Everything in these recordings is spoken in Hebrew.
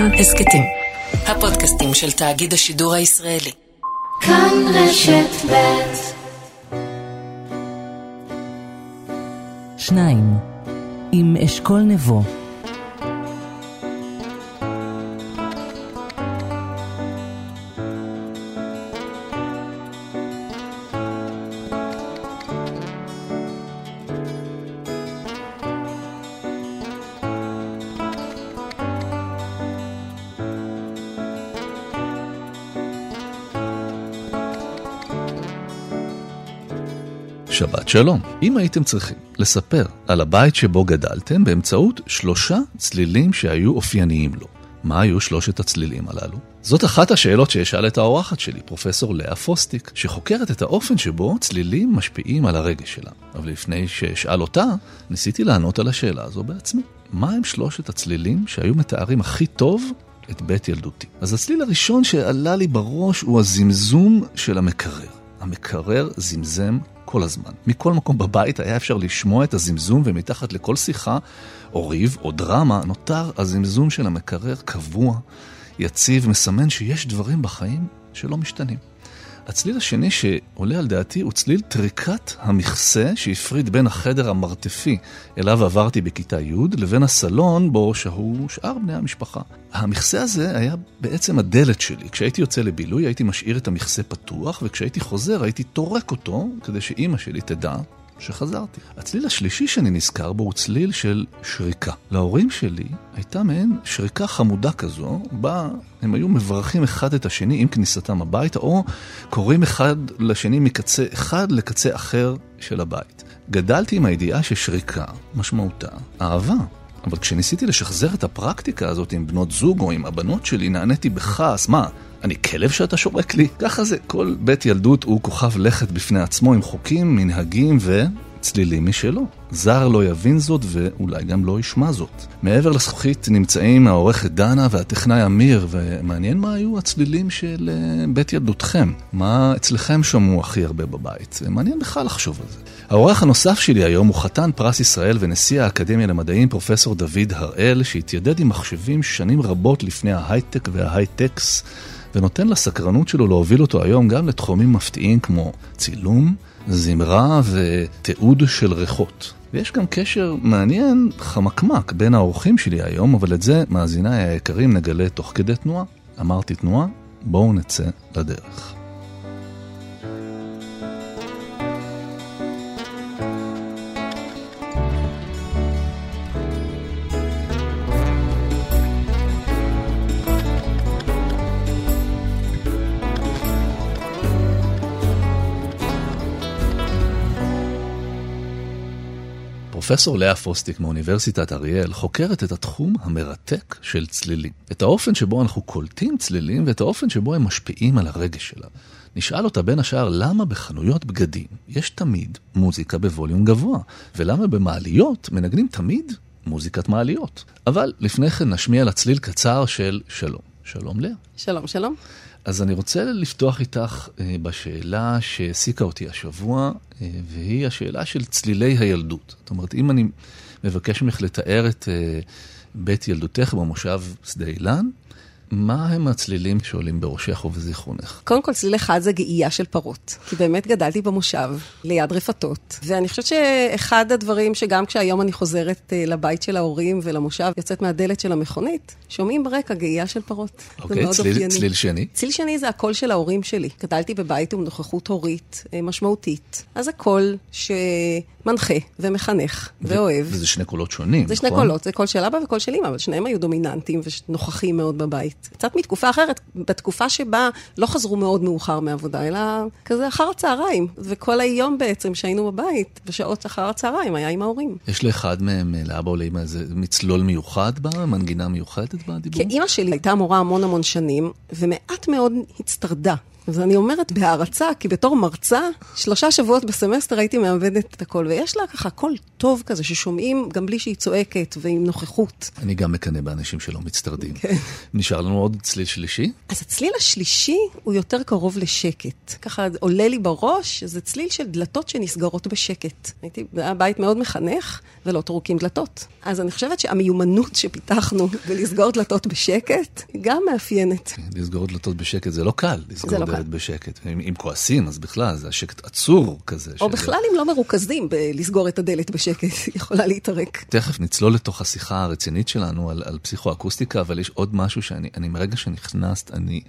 כאן הסכתים. הפודקאסטים של תאגיד השידור הישראלי. כאן רשת ב' שניים, עם אשכול נבו. שבת שלום. אם הייתם צריכים לספר על הבית שבו גדלתם באמצעות שלושה צלילים שהיו אופייניים לו, מה היו שלושת הצלילים הללו? זאת אחת השאלות שאשאל את האורחת שלי, פרופסור לאה פוסטיק, שחוקרת את האופן שבו צלילים משפיעים על הרגש שלה. אבל לפני שאשאל אותה, ניסיתי לענות על השאלה הזו בעצמי. מה הם שלושת הצלילים שהיו מתארים הכי טוב את בית ילדותי? אז הצליל הראשון שעלה לי בראש הוא הזמזום של המקרר. המקרר זמזם כל הזמן. מכל מקום בבית היה אפשר לשמוע את הזמזום, ומתחת לכל שיחה, או ריב, או דרמה, נותר הזמזום של המקרר קבוע, יציב, מסמן שיש דברים בחיים שלא משתנים. הצליל השני שעולה על דעתי הוא צליל טריקת המכסה שהפריד בין החדר המרתפי אליו עברתי בכיתה י' לבין הסלון בו שהו שאר בני המשפחה. המכסה הזה היה בעצם הדלת שלי. כשהייתי יוצא לבילוי הייתי משאיר את המכסה פתוח, וכשהייתי חוזר הייתי טורק אותו כדי שאימא שלי תדע שחזרתי. הצליל השלישי שאני נזכר בו הוא צליל של שריקה. להורים שלי הייתה מעין שריקה חמודה כזו, בה הם היו מברכים אחד את השני עם כניסתם הביתה, או קוראים אחד לשני מקצה אחד לקצה אחר של הבית. גדלתי עם הידיעה ששריקה, משמעותה, אהבה. אבל כשניסיתי לשחזר את הפרקטיקה הזאת עם בנות זוג או עם הבנות שלי, נעניתי בכעס, מה, אני כלב שאתה שורק לי? ככה זה, כל בית ילדות הוא כוכב לכת בפני עצמו עם חוקים, מנהגים וצלילים משלו. זר לא יבין זאת ואולי גם לא ישמע זאת. מעבר לזכוכית נמצאים העורכת דנה והטכנאי אמיר, ומעניין מה היו הצלילים של אה, בית ילדותכם. מה אצלכם שמעו הכי הרבה בבית? מעניין בכלל לחשוב על זה. העורך הנוסף שלי היום הוא חתן פרס ישראל ונשיא האקדמיה למדעים, פרופסור דוד הראל, שהתיידד עם מחשבים שנים רבות לפני ההייטק וההייטקס. ונותן לסקרנות שלו להוביל אותו היום גם לתחומים מפתיעים כמו צילום, זמרה ותיעוד של ריחות. ויש גם קשר מעניין, חמקמק, בין האורחים שלי היום, אבל את זה, מאזיניי היקרים, נגלה תוך כדי תנועה. אמרתי תנועה, בואו נצא לדרך. פרופסור לאה פוסטיק מאוניברסיטת אריאל חוקרת את התחום המרתק של צלילים. את האופן שבו אנחנו קולטים צלילים ואת האופן שבו הם משפיעים על הרגש שלנו. נשאל אותה בין השאר למה בחנויות בגדים יש תמיד מוזיקה בווליום גבוה, ולמה במעליות מנגנים תמיד מוזיקת מעליות. אבל לפני כן נשמיע לה צליל קצר של שלום. שלום לאה. שלום, שלום. אז אני רוצה לפתוח איתך אה, בשאלה שהעסיקה אותי השבוע, אה, והיא השאלה של צלילי הילדות. זאת אומרת, אם אני מבקש ממך לתאר את אה, בית ילדותך במושב שדה אילן, מה הם הצלילים שעולים בראשך ובזיכרונך? קודם כל, צליל אחד זה גאייה של פרות. כי באמת גדלתי במושב, ליד רפתות. ואני חושבת שאחד הדברים שגם כשהיום אני חוזרת אה, לבית של ההורים ולמושב, יוצאת מהדלת של המכונית, שומעים ברקע גאייה של פרות. אוקיי, צליל, צליל שני? צליל שני זה הקול של ההורים שלי. גדלתי בבית עם נוכחות הורית אה, משמעותית. אז הקול שמנחה ומחנך ואוהב. וזה שני קולות שונים, זה נכון? שני קולות, זה קול של אבא וקול של אמא, אבל שניהם היו דומיננטיים ונוכחים מאוד בבית. קצת מתקופה אחרת, בתקופה שבה לא חזרו מאוד מאוחר מעבודה, אלא כזה אחר הצהריים. וכל היום בעצם שהיינו בבית, בשעות אחר הצהריים, היה עם ההורים. יש לאחד מהם, לאבא או לאמא, איזה מצלול מיוחד בה? מנגינה מיוחדת בדיבור? כי אימא שלי הייתה מורה המון המון שנים, ומעט מאוד הצטרדה. אז אני אומרת בהערצה, כי בתור מרצה, שלושה שבועות בסמסטר הייתי מאבדת את הכל, ויש לה ככה קול טוב כזה, ששומעים גם בלי שהיא צועקת ועם נוכחות. אני גם מקנא באנשים שלא מצטרדים. כן. נשאר לנו עוד צליל שלישי? אז הצליל השלישי הוא יותר קרוב לשקט. ככה עולה לי בראש, זה צליל של דלתות שנסגרות בשקט. הייתי, זה היה בית מאוד מחנך, ולא טורקים דלתות. אז אני חושבת שהמיומנות שפיתחנו בלסגור דלתות בשקט, גם מאפיינת. לסגור דלתות בשקט זה לא קל, לסגור לא קל. בשקט. אם, אם כועסים, אז בכלל, זה השקט עצור כזה. או שזה- בכלל, אם לא מרוכזים בלסגור את הדלת בשקט, יכולה להתערק. תכף נצלול לתוך השיחה הרצינית שלנו על, על פסיכואקוסטיקה, אבל יש עוד משהו שאני, אני מרגע שנכנסת, אני,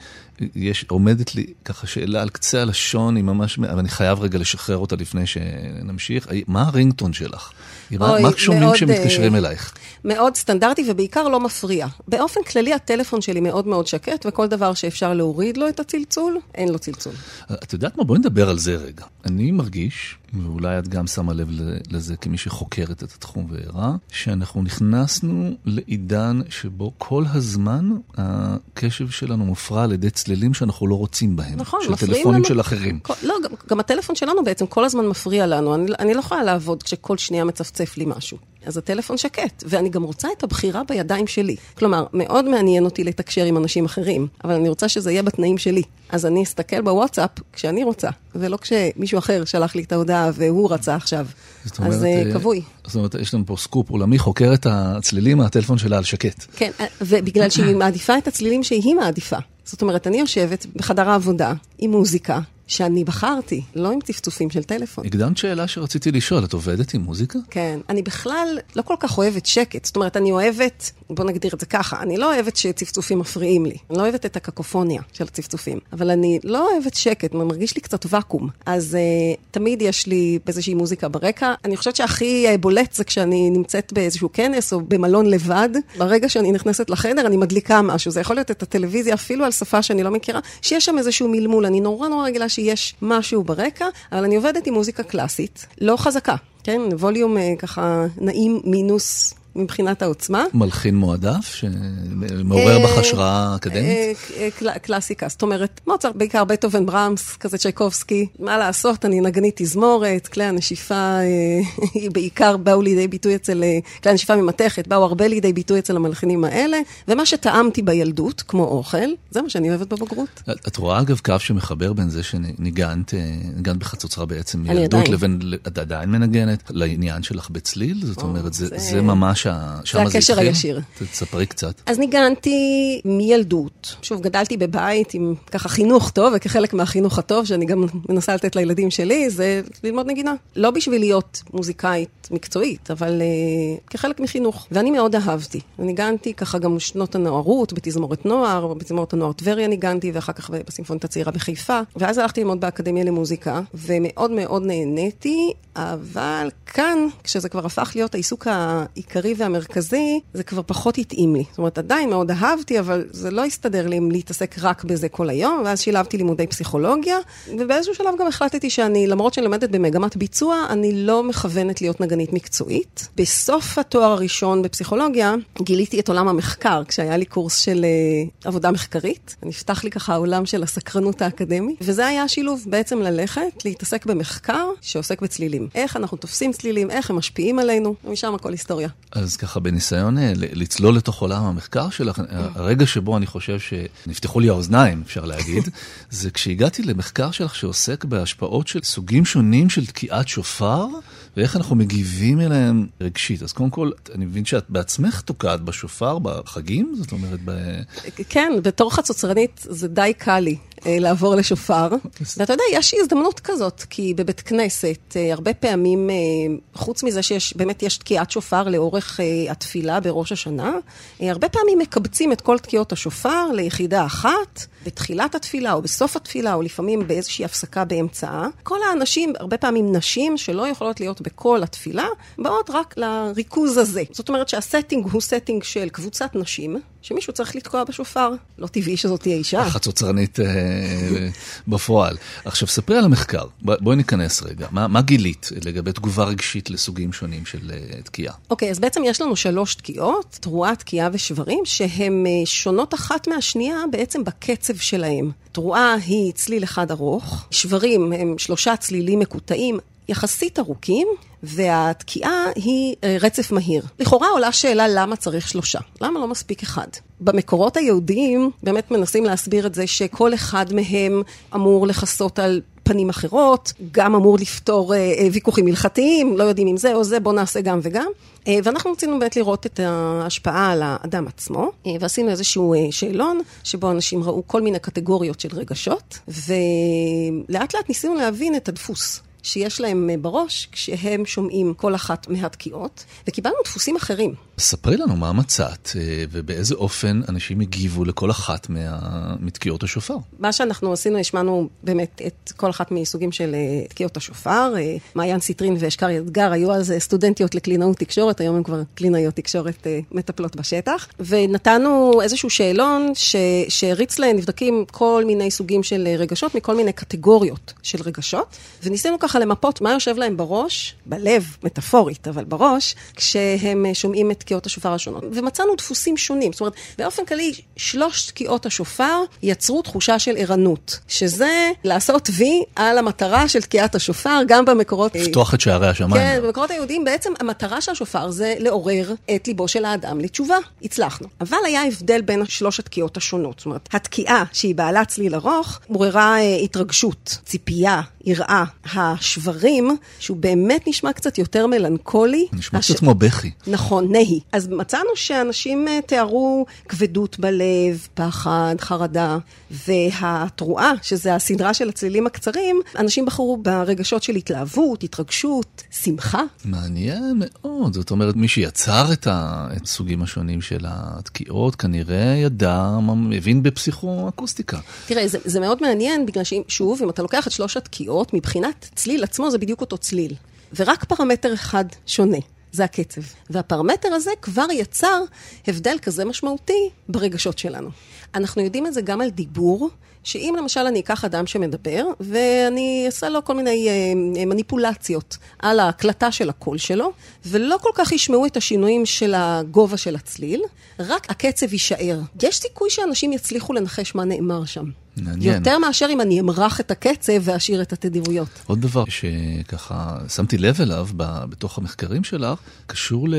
יש, עומדת לי ככה שאלה על קצה הלשון, היא ממש, אבל אני חייב רגע לשחרר אותה לפני שנמשיך. מה הרינגטון שלך? אוי, מה שומעים כשמתקשרים אה, אלייך? מאוד סטנדרטי ובעיקר לא מפריע. באופן כללי הטלפון שלי מאוד מאוד שקט, וכל דבר שאפשר להוריד לו את הצלצול, אין לו צלצול. את יודעת מה? בואי נדבר על זה רגע. אני מרגיש, ואולי את גם שמה לב לזה כמי שחוקרת את התחום וערה, שאנחנו נכנסנו לעידן שבו כל הזמן הקשב שלנו מופרע על ידי צלילים שאנחנו לא רוצים בהם. נכון, של מפריעים טלפונים לנו. של אחרים. כל, לא, גם, גם הטלפון שלנו בעצם כל הזמן מפריע לנו. אני, אני לא יכולה לעבוד כשכל שנייה מצפצף לי משהו. אז הטלפון שקט, ואני גם רוצה את הבחירה בידיים שלי. כלומר, מאוד מעניין אותי לתקשר עם אנשים אחרים, אבל אני רוצה שזה יהיה בתנאים שלי. אז אני אסתכל בוואטסאפ כשאני רוצה, ולא כשמישהו אחר שלח לי את ההודעה והוא רצה עכשיו. זאת אז אומרת, אה, אה, כבוי. זאת אומרת, יש לנו פה סקופ עולמי, חוקר את הצלילים מהטלפון שלה על שקט. כן, ובגלל שהיא מעדיפה את הצלילים שהיא מעדיפה. זאת אומרת, אני יושבת בחדר העבודה עם מוזיקה שאני בחרתי, לא עם צפצופים של טלפון. הקדמת שאלה שרציתי לשאול, את עובדת עם מוזיקה? כן, אני בכלל לא כל כך אוהבת שקט. זאת אומרת, אני אוהבת, בוא נגדיר את זה ככה, אני לא אוהבת שצפצופים מפריעים לי. אני לא אוהבת את הקקופוניה של הצפצופים. אבל אני לא אוהבת שקט, מרגיש לי קצת ואקום. אז uh, תמיד יש לי איזושהי מוזיקה ברקע. אני חושבת שהכי uh, בולט זה כשאני נמצאת באיזשהו כנס או במלון לבד. ברגע שאני נכנסת לחדר, אני מדליקה משהו. זה יכול להיות את הטלוויזיה, אפילו על שפה שאני לא מכירה, שיש שם איזשהו מלמול. אני נורא נורא רגילה שיש משהו ברקע, אבל אני עובדת עם מוזיקה קלאסית, לא חזקה. כן, ווליום אה, ככה נעים מינוס מבחינת העוצמה. מלחין מועדף שמעורר בך השראה אקדמית? אה, אה, קל- קלאסיקה, זאת אומרת, מוצרט, בעיקר בטהובן ברמס, כזה צ'ייקובסקי. מה לעשות, אני נגנית תזמורת, כלי הנשיפה אה, בעיקר באו לידי ביטוי אצל, כלי הנשיפה ממתכת, באו הרבה לידי ביטוי אצל המלחינים האלה, ומה שטעמתי בילדות, כמו אוכל, זה מה שאני אוהבת בבגרות. את רואה אגב קו שמחבר בין זה שניגנת ניגנת בחצוצרה בעצם מילדות. לבין, את עדיין מנגנת, לעניין שלך בצליל? זאת או, אומרת, זה ממש, שמה זה הקשר? הישיר. תספרי קצת. אז ניגנתי מילדות. שוב, גדלתי בבית עם ככה חינוך טוב, וכחלק מהחינוך הטוב שאני גם מנסה לתת לילדים שלי, זה ללמוד נגינה. לא בשביל להיות מוזיקאית מקצועית, אבל uh, כחלק מחינוך. ואני מאוד אהבתי. ניגנתי ככה גם שנות הנערות, בתזמורת נוער, בתזמורת הנוער טבריה ניגנתי, ואחר כך בסימפונית הצעירה בחיפה. ואז הלכתי ללמוד באקדמיה למוזיקה, ומאוד מאוד נהניתי, אבל כאן, כשזה כבר הפך להיות העיסוק העיקרי והמרכזי, זה כבר פחות התאים לי. זאת אומרת, עדיין מאוד אהבתי, אבל זה לא הסתדר לי אם להתעסק רק בזה כל היום, ואז שילבתי לימודי פסיכולוגיה, ובאיזשהו שלב גם החלטתי שאני, למרות שאני לומדת במגמת ביצוע, אני לא מכוונת להיות נגנית מקצועית. בסוף התואר הראשון בפסיכולוגיה, גיליתי את עולם המחקר, כשהיה לי קורס של uh, עבודה מחקרית. נפתח לי ככה העולם של הסקרנות האקדמית, וזה היה השילוב, בעצם ללכת, להתעסק במחקר שעוסק בצלילים. איך אנחנו תופסים צלילים, איך הם משפיעים עלינו, ומשם הכל היסטוריה. אז ככה בניסיון אה, לצלול לתוך עולם המחקר שלך, כן. הרגע שבו אני חושב שנפתחו לי האוזניים, אפשר להגיד, זה כשהגעתי למחקר שלך שעוסק בהשפעות של סוגים שונים של תקיעת שופר, ואיך אנחנו מגיבים אליהם רגשית. אז קודם כל, אני מבין שאת בעצמך תוקעת בשופר בחגים? זאת אומרת, ב... כן, בתור חצוצרנית זה די קל לי אה, לעבור לשופר. ואתה יודע, יש הזדמנות כזאת, כי בבית כנסת, אה, הרבה פעמים, אה, חוץ מזה שיש, באמת יש תקיעת שופר לאורך אה, התפילה בראש השנה, אה, הרבה פעמים מקבצים את כל תקיעות השופר ליחידה אחת, בתחילת התפילה או בסוף התפילה, או לפעמים באיזושהי הפסקה באמצעה. כל האנשים, הרבה פעמים נשים, שלא יכולות להיות בכל התפילה, באות רק לריכוז הזה. זאת אומרת שה setting הוא setting של קבוצת נשים, שמישהו צריך לתקוע בשופר. לא טבעי שזאת תהיה אישה. חצוצרנית אה, בפועל. עכשיו, ספרי על המחקר. בואי ניכנס רגע. מה, מה גילית לגבי תגובה רגשית לסוגים שונים של אה, תקיעה? אוקיי, אז בעצם יש לנו שלוש תקיעות, תרועה, תקיעה ושברים, שהן אה, שונות אחת מהשנייה בעצם בקצב שלהם. תרועה היא צליל אחד ארוך, שברים הם שלושה צלילים מקוטעים. יחסית ארוכים, והתקיעה היא אה, רצף מהיר. לכאורה עולה שאלה למה צריך שלושה, למה לא מספיק אחד? במקורות היהודיים באמת מנסים להסביר את זה שכל אחד מהם אמור לכסות על פנים אחרות, גם אמור לפתור אה, אה, ויכוחים הלכתיים, לא יודעים אם זה או זה, בואו נעשה גם וגם. אה, ואנחנו רצינו באמת לראות את ההשפעה על האדם עצמו, אה, ועשינו איזשהו אה, שאלון, שבו אנשים ראו כל מיני קטגוריות של רגשות, ולאט לאט ניסינו להבין את הדפוס. שיש להם אה, בראש כשהם שומעים כל אחת מהתקיעות, וקיבלנו דפוסים אחרים. ספרי לנו מה מצאת אה, ובאיזה אופן אנשים הגיבו לכל אחת מה... מתקיעות השופר. מה שאנחנו עשינו, השמענו באמת את כל אחת מסוגים של אה, תקיעות השופר. מעיין סיטרין ואשכר אתגר היו אז סטודנטיות לקלינאות תקשורת, היום הן כבר קלינאיות תקשורת מטפלות בשטח. ונתנו איזשהו שאלון ש... שהריץ לנבדקים כל מיני סוגים של רגשות, מכל מיני קטגוריות של רגשות, וניסינו ככה למפות מה יושב להם בראש, בלב, מטאפורית, אבל בראש, כשהם אה, שומעים את תקיעות השופר השונות. ומצאנו דפוסים שונים. זאת אומרת, באופן כללי, שלוש תקיעות השופר יצרו תחושה של ערנות, שזה לעשות וי על המטרה של תקיעת השופר, גם במקורות... לפתוח את שערי השמיים. כן, במקורות היהודיים בעצם המטרה של השופר זה לעורר את ליבו של האדם לתשובה. הצלחנו. אבל היה הבדל בין שלוש התקיעות השונות. זאת אומרת, התקיעה שהיא בעלת צליל ארוך, עוררה אה, התרגשות, ציפייה, יראה. השברים, שהוא באמת נשמע קצת יותר מלנכולי. נשמע הש- קצת כמו בכי. נכון, נהי. אז מצאנו שאנשים אה, תיארו כבדות בלב, פחד, חרדה, והתרועה, שזה הסדרה של הצלילים הקצרים, אנשים בחרו ברגשות של התלהבות, התרגשות, שמחה. מעניין מאוד. זאת אומרת, מי שיצר את הסוגים השונים של התקיעות, כנראה ידע, הבין בפסיכואקוסטיקה. תראה, זה, זה מאוד מעניין, בגלל ששוב, אם אתה לוקח את שלוש התקיעות, מבחינת צליל עצמו זה בדיוק אותו צליל. ורק פרמטר אחד שונה. זה הקצב. והפרמטר הזה כבר יצר הבדל כזה משמעותי ברגשות שלנו. אנחנו יודעים את זה גם על דיבור, שאם למשל אני אקח אדם שמדבר, ואני אעשה לו כל מיני אה, מניפולציות על ההקלטה של הקול שלו, ולא כל כך ישמעו את השינויים של הגובה של הצליל, רק הקצב יישאר. יש סיכוי שאנשים יצליחו לנחש מה נאמר שם. מעניין. יותר מאשר אם אני אמרח את הקצב ואשאיר את התדירויות. עוד דבר שככה שמתי לב אליו ב- בתוך המחקרים שלך, קשור ל-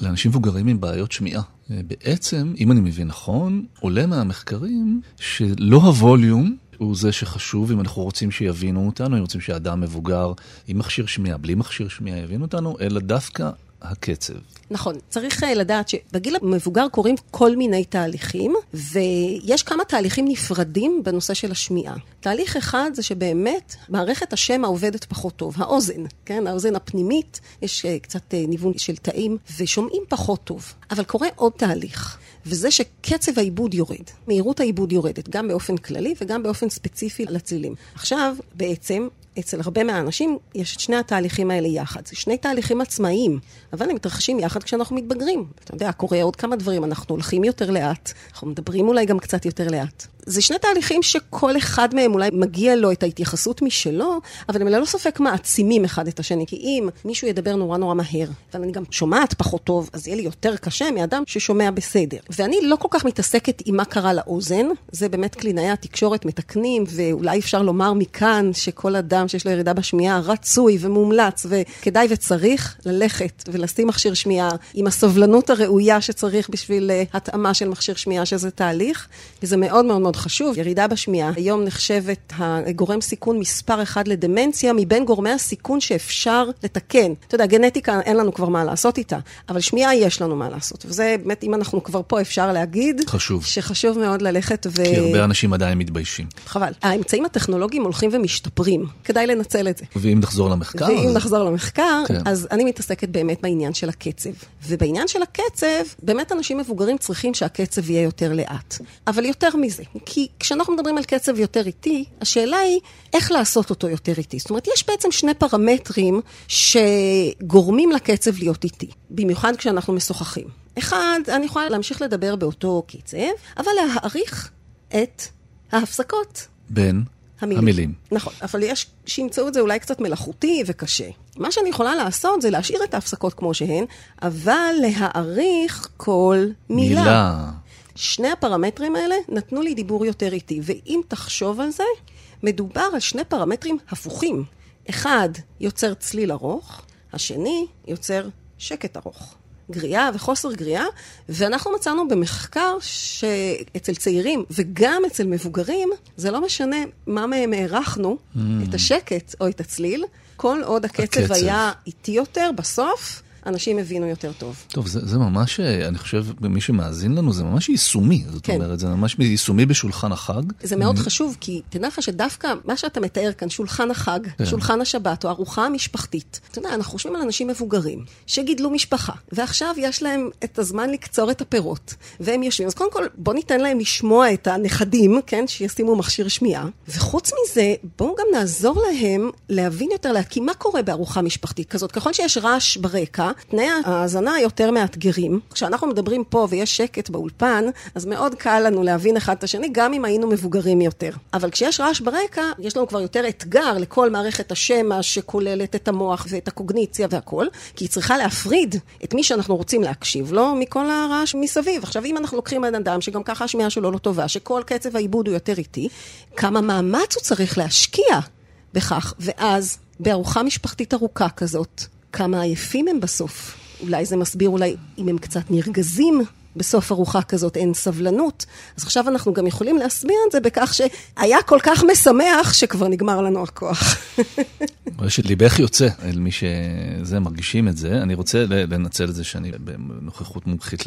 לאנשים מבוגרים עם בעיות שמיעה. אה, בעצם, אם אני מבין נכון, עולה מהמחקרים שלא הווליום הוא זה שחשוב אם אנחנו רוצים שיבינו אותנו, אם רוצים שאדם מבוגר עם מכשיר שמיעה, בלי מכשיר שמיעה יבינו אותנו, אלא דווקא הקצב. נכון, צריך אה, לדעת שבגיל המבוגר קורים כל מיני תהליכים, ויש כמה תהליכים נפרדים בנושא של השמיעה. תהליך אחד זה שבאמת מערכת השמע עובדת פחות טוב, האוזן, כן, האוזן הפנימית, יש אה, קצת אה, ניוון של תאים, ושומעים פחות טוב. אבל קורה עוד תהליך. וזה שקצב העיבוד יורד, מהירות העיבוד יורדת, גם באופן כללי וגם באופן ספציפי לצלילים. עכשיו, בעצם, אצל הרבה מהאנשים יש את שני התהליכים האלה יחד. זה שני תהליכים עצמאיים, אבל הם מתרחשים יחד כשאנחנו מתבגרים. אתה יודע, קורה עוד כמה דברים, אנחנו הולכים יותר לאט, אנחנו מדברים אולי גם קצת יותר לאט. זה שני תהליכים שכל אחד מהם אולי מגיע לו את ההתייחסות משלו, אבל הם ללא ספק מעצימים אחד את השני. כי אם מישהו ידבר נורא נורא מהר, אבל אני גם שומעת פחות טוב, אז יהיה לי יותר קשה מאדם ששומע בסדר. ואני לא כל כך מתעסקת עם מה קרה לאוזן, זה באמת קלינאי התקשורת מתקנים, ואולי אפשר לומר מכאן שכל אדם שיש לו ירידה בשמיעה רצוי ומומלץ, וכדאי וצריך ללכת ולשים מכשיר שמיעה עם הסובלנות הראויה שצריך בשביל uh, התאמה של מכשיר שמיעה, שזה תהליך, וזה מאוד מאוד מאוד חשוב. ירידה בשמיעה היום נחשבת הגורם סיכון מספר אחד לדמנציה, מבין גורמי הסיכון שאפשר לתקן. אתה יודע, גנטיקה אין לנו כבר מה לעשות איתה, אבל שמיעה יש לנו מה לעשות. וזה באמת, אם אנחנו כבר פה, אפשר להגיד, חשוב. שחשוב מאוד ללכת ו... כי הרבה אנשים עדיין מתביישים. חבל. האמצעים הטכנולוגיים הולכים ומשתפרים, כדאי לנצל את זה. ואם נחזור למחקר, ואם אז- נחזור למחקר, כן. כן. אז אני מתעסקת באמת בעניין של הקצב. ובעניין של הקצב, באמת אנשים מבוגרים צריכים שהקצב יהיה יותר לאט. אבל יותר מזה, כי כשאנחנו מדברים על קצב יותר איטי, השאלה היא איך לעשות אותו יותר איטי. זאת אומרת, יש בעצם שני פרמטרים שגורמים לקצב להיות איטי, במיוחד כשאנחנו משוחחים. אחד, אני יכולה להמשיך לדבר באותו קצב, אבל להעריך את ההפסקות. בין המילים. המילים. נכון, אבל יש שימצאו את זה אולי קצת מלאכותי וקשה. מה שאני יכולה לעשות זה להשאיר את ההפסקות כמו שהן, אבל להעריך כל מילה. מילה. שני הפרמטרים האלה נתנו לי דיבור יותר איטי, ואם תחשוב על זה, מדובר על שני פרמטרים הפוכים. אחד יוצר צליל ארוך, השני יוצר שקט ארוך. גריעה וחוסר גריעה, ואנחנו מצאנו במחקר שאצל צעירים וגם אצל מבוגרים, זה לא משנה מה מהם הערכנו, mm. את השקט או את הצליל, כל עוד הקצב, הקצב. היה איטי יותר, בסוף אנשים הבינו יותר טוב. טוב, זה, זה ממש, אה, אני חושב, מי שמאזין לנו, זה ממש יישומי. זאת כן. אומרת, זה ממש יישומי בשולחן החג. זה מאוד חשוב, כי תדע לך שדווקא מה שאתה מתאר כאן, שולחן החג, כן. שולחן השבת, או ארוחה המשפחתית, אתה יודע, אנחנו חושבים על אנשים מבוגרים, שגידלו משפחה, ועכשיו יש להם את הזמן לקצור את הפירות, והם יושבים. אז קודם כל, בוא ניתן להם לשמוע את הנכדים, כן, שישימו מכשיר שמיעה, וחוץ מזה, בואו גם נעזור להם להבין יותר, להקים מה קורה בארוחה משפחתית כזאת. ככל שיש רעש ברקע, תנאי ההאזנה יותר מאתגרים. כשאנחנו מדברים פה ויש שקט באולפן, אז מאוד קל לנו להבין אחד את השני, גם אם היינו מבוגרים יותר. אבל כשיש רעש ברקע, יש לנו כבר יותר אתגר לכל מערכת השמע שכוללת את המוח ואת הקוגניציה והכל, כי היא צריכה להפריד את מי שאנחנו רוצים להקשיב לו מכל הרעש מסביב. עכשיו, אם אנחנו לוקחים בן אדם שגם ככה השמיעה שלו לא טובה, שכל קצב העיבוד הוא יותר איטי, כמה מאמץ הוא צריך להשקיע בכך, ואז בארוחה משפחתית ארוכה כזאת, כמה עייפים הם בסוף. אולי זה מסביר אולי אם הם קצת נרגזים בסוף ארוחה כזאת, אין סבלנות. אז עכשיו אנחנו גם יכולים להסביר את זה בכך שהיה כל כך משמח שכבר נגמר לנו הכוח. רואה שליבך יוצא אל מי שזה, מרגישים את זה. אני רוצה לנצל את זה שאני בנוכחות מומחית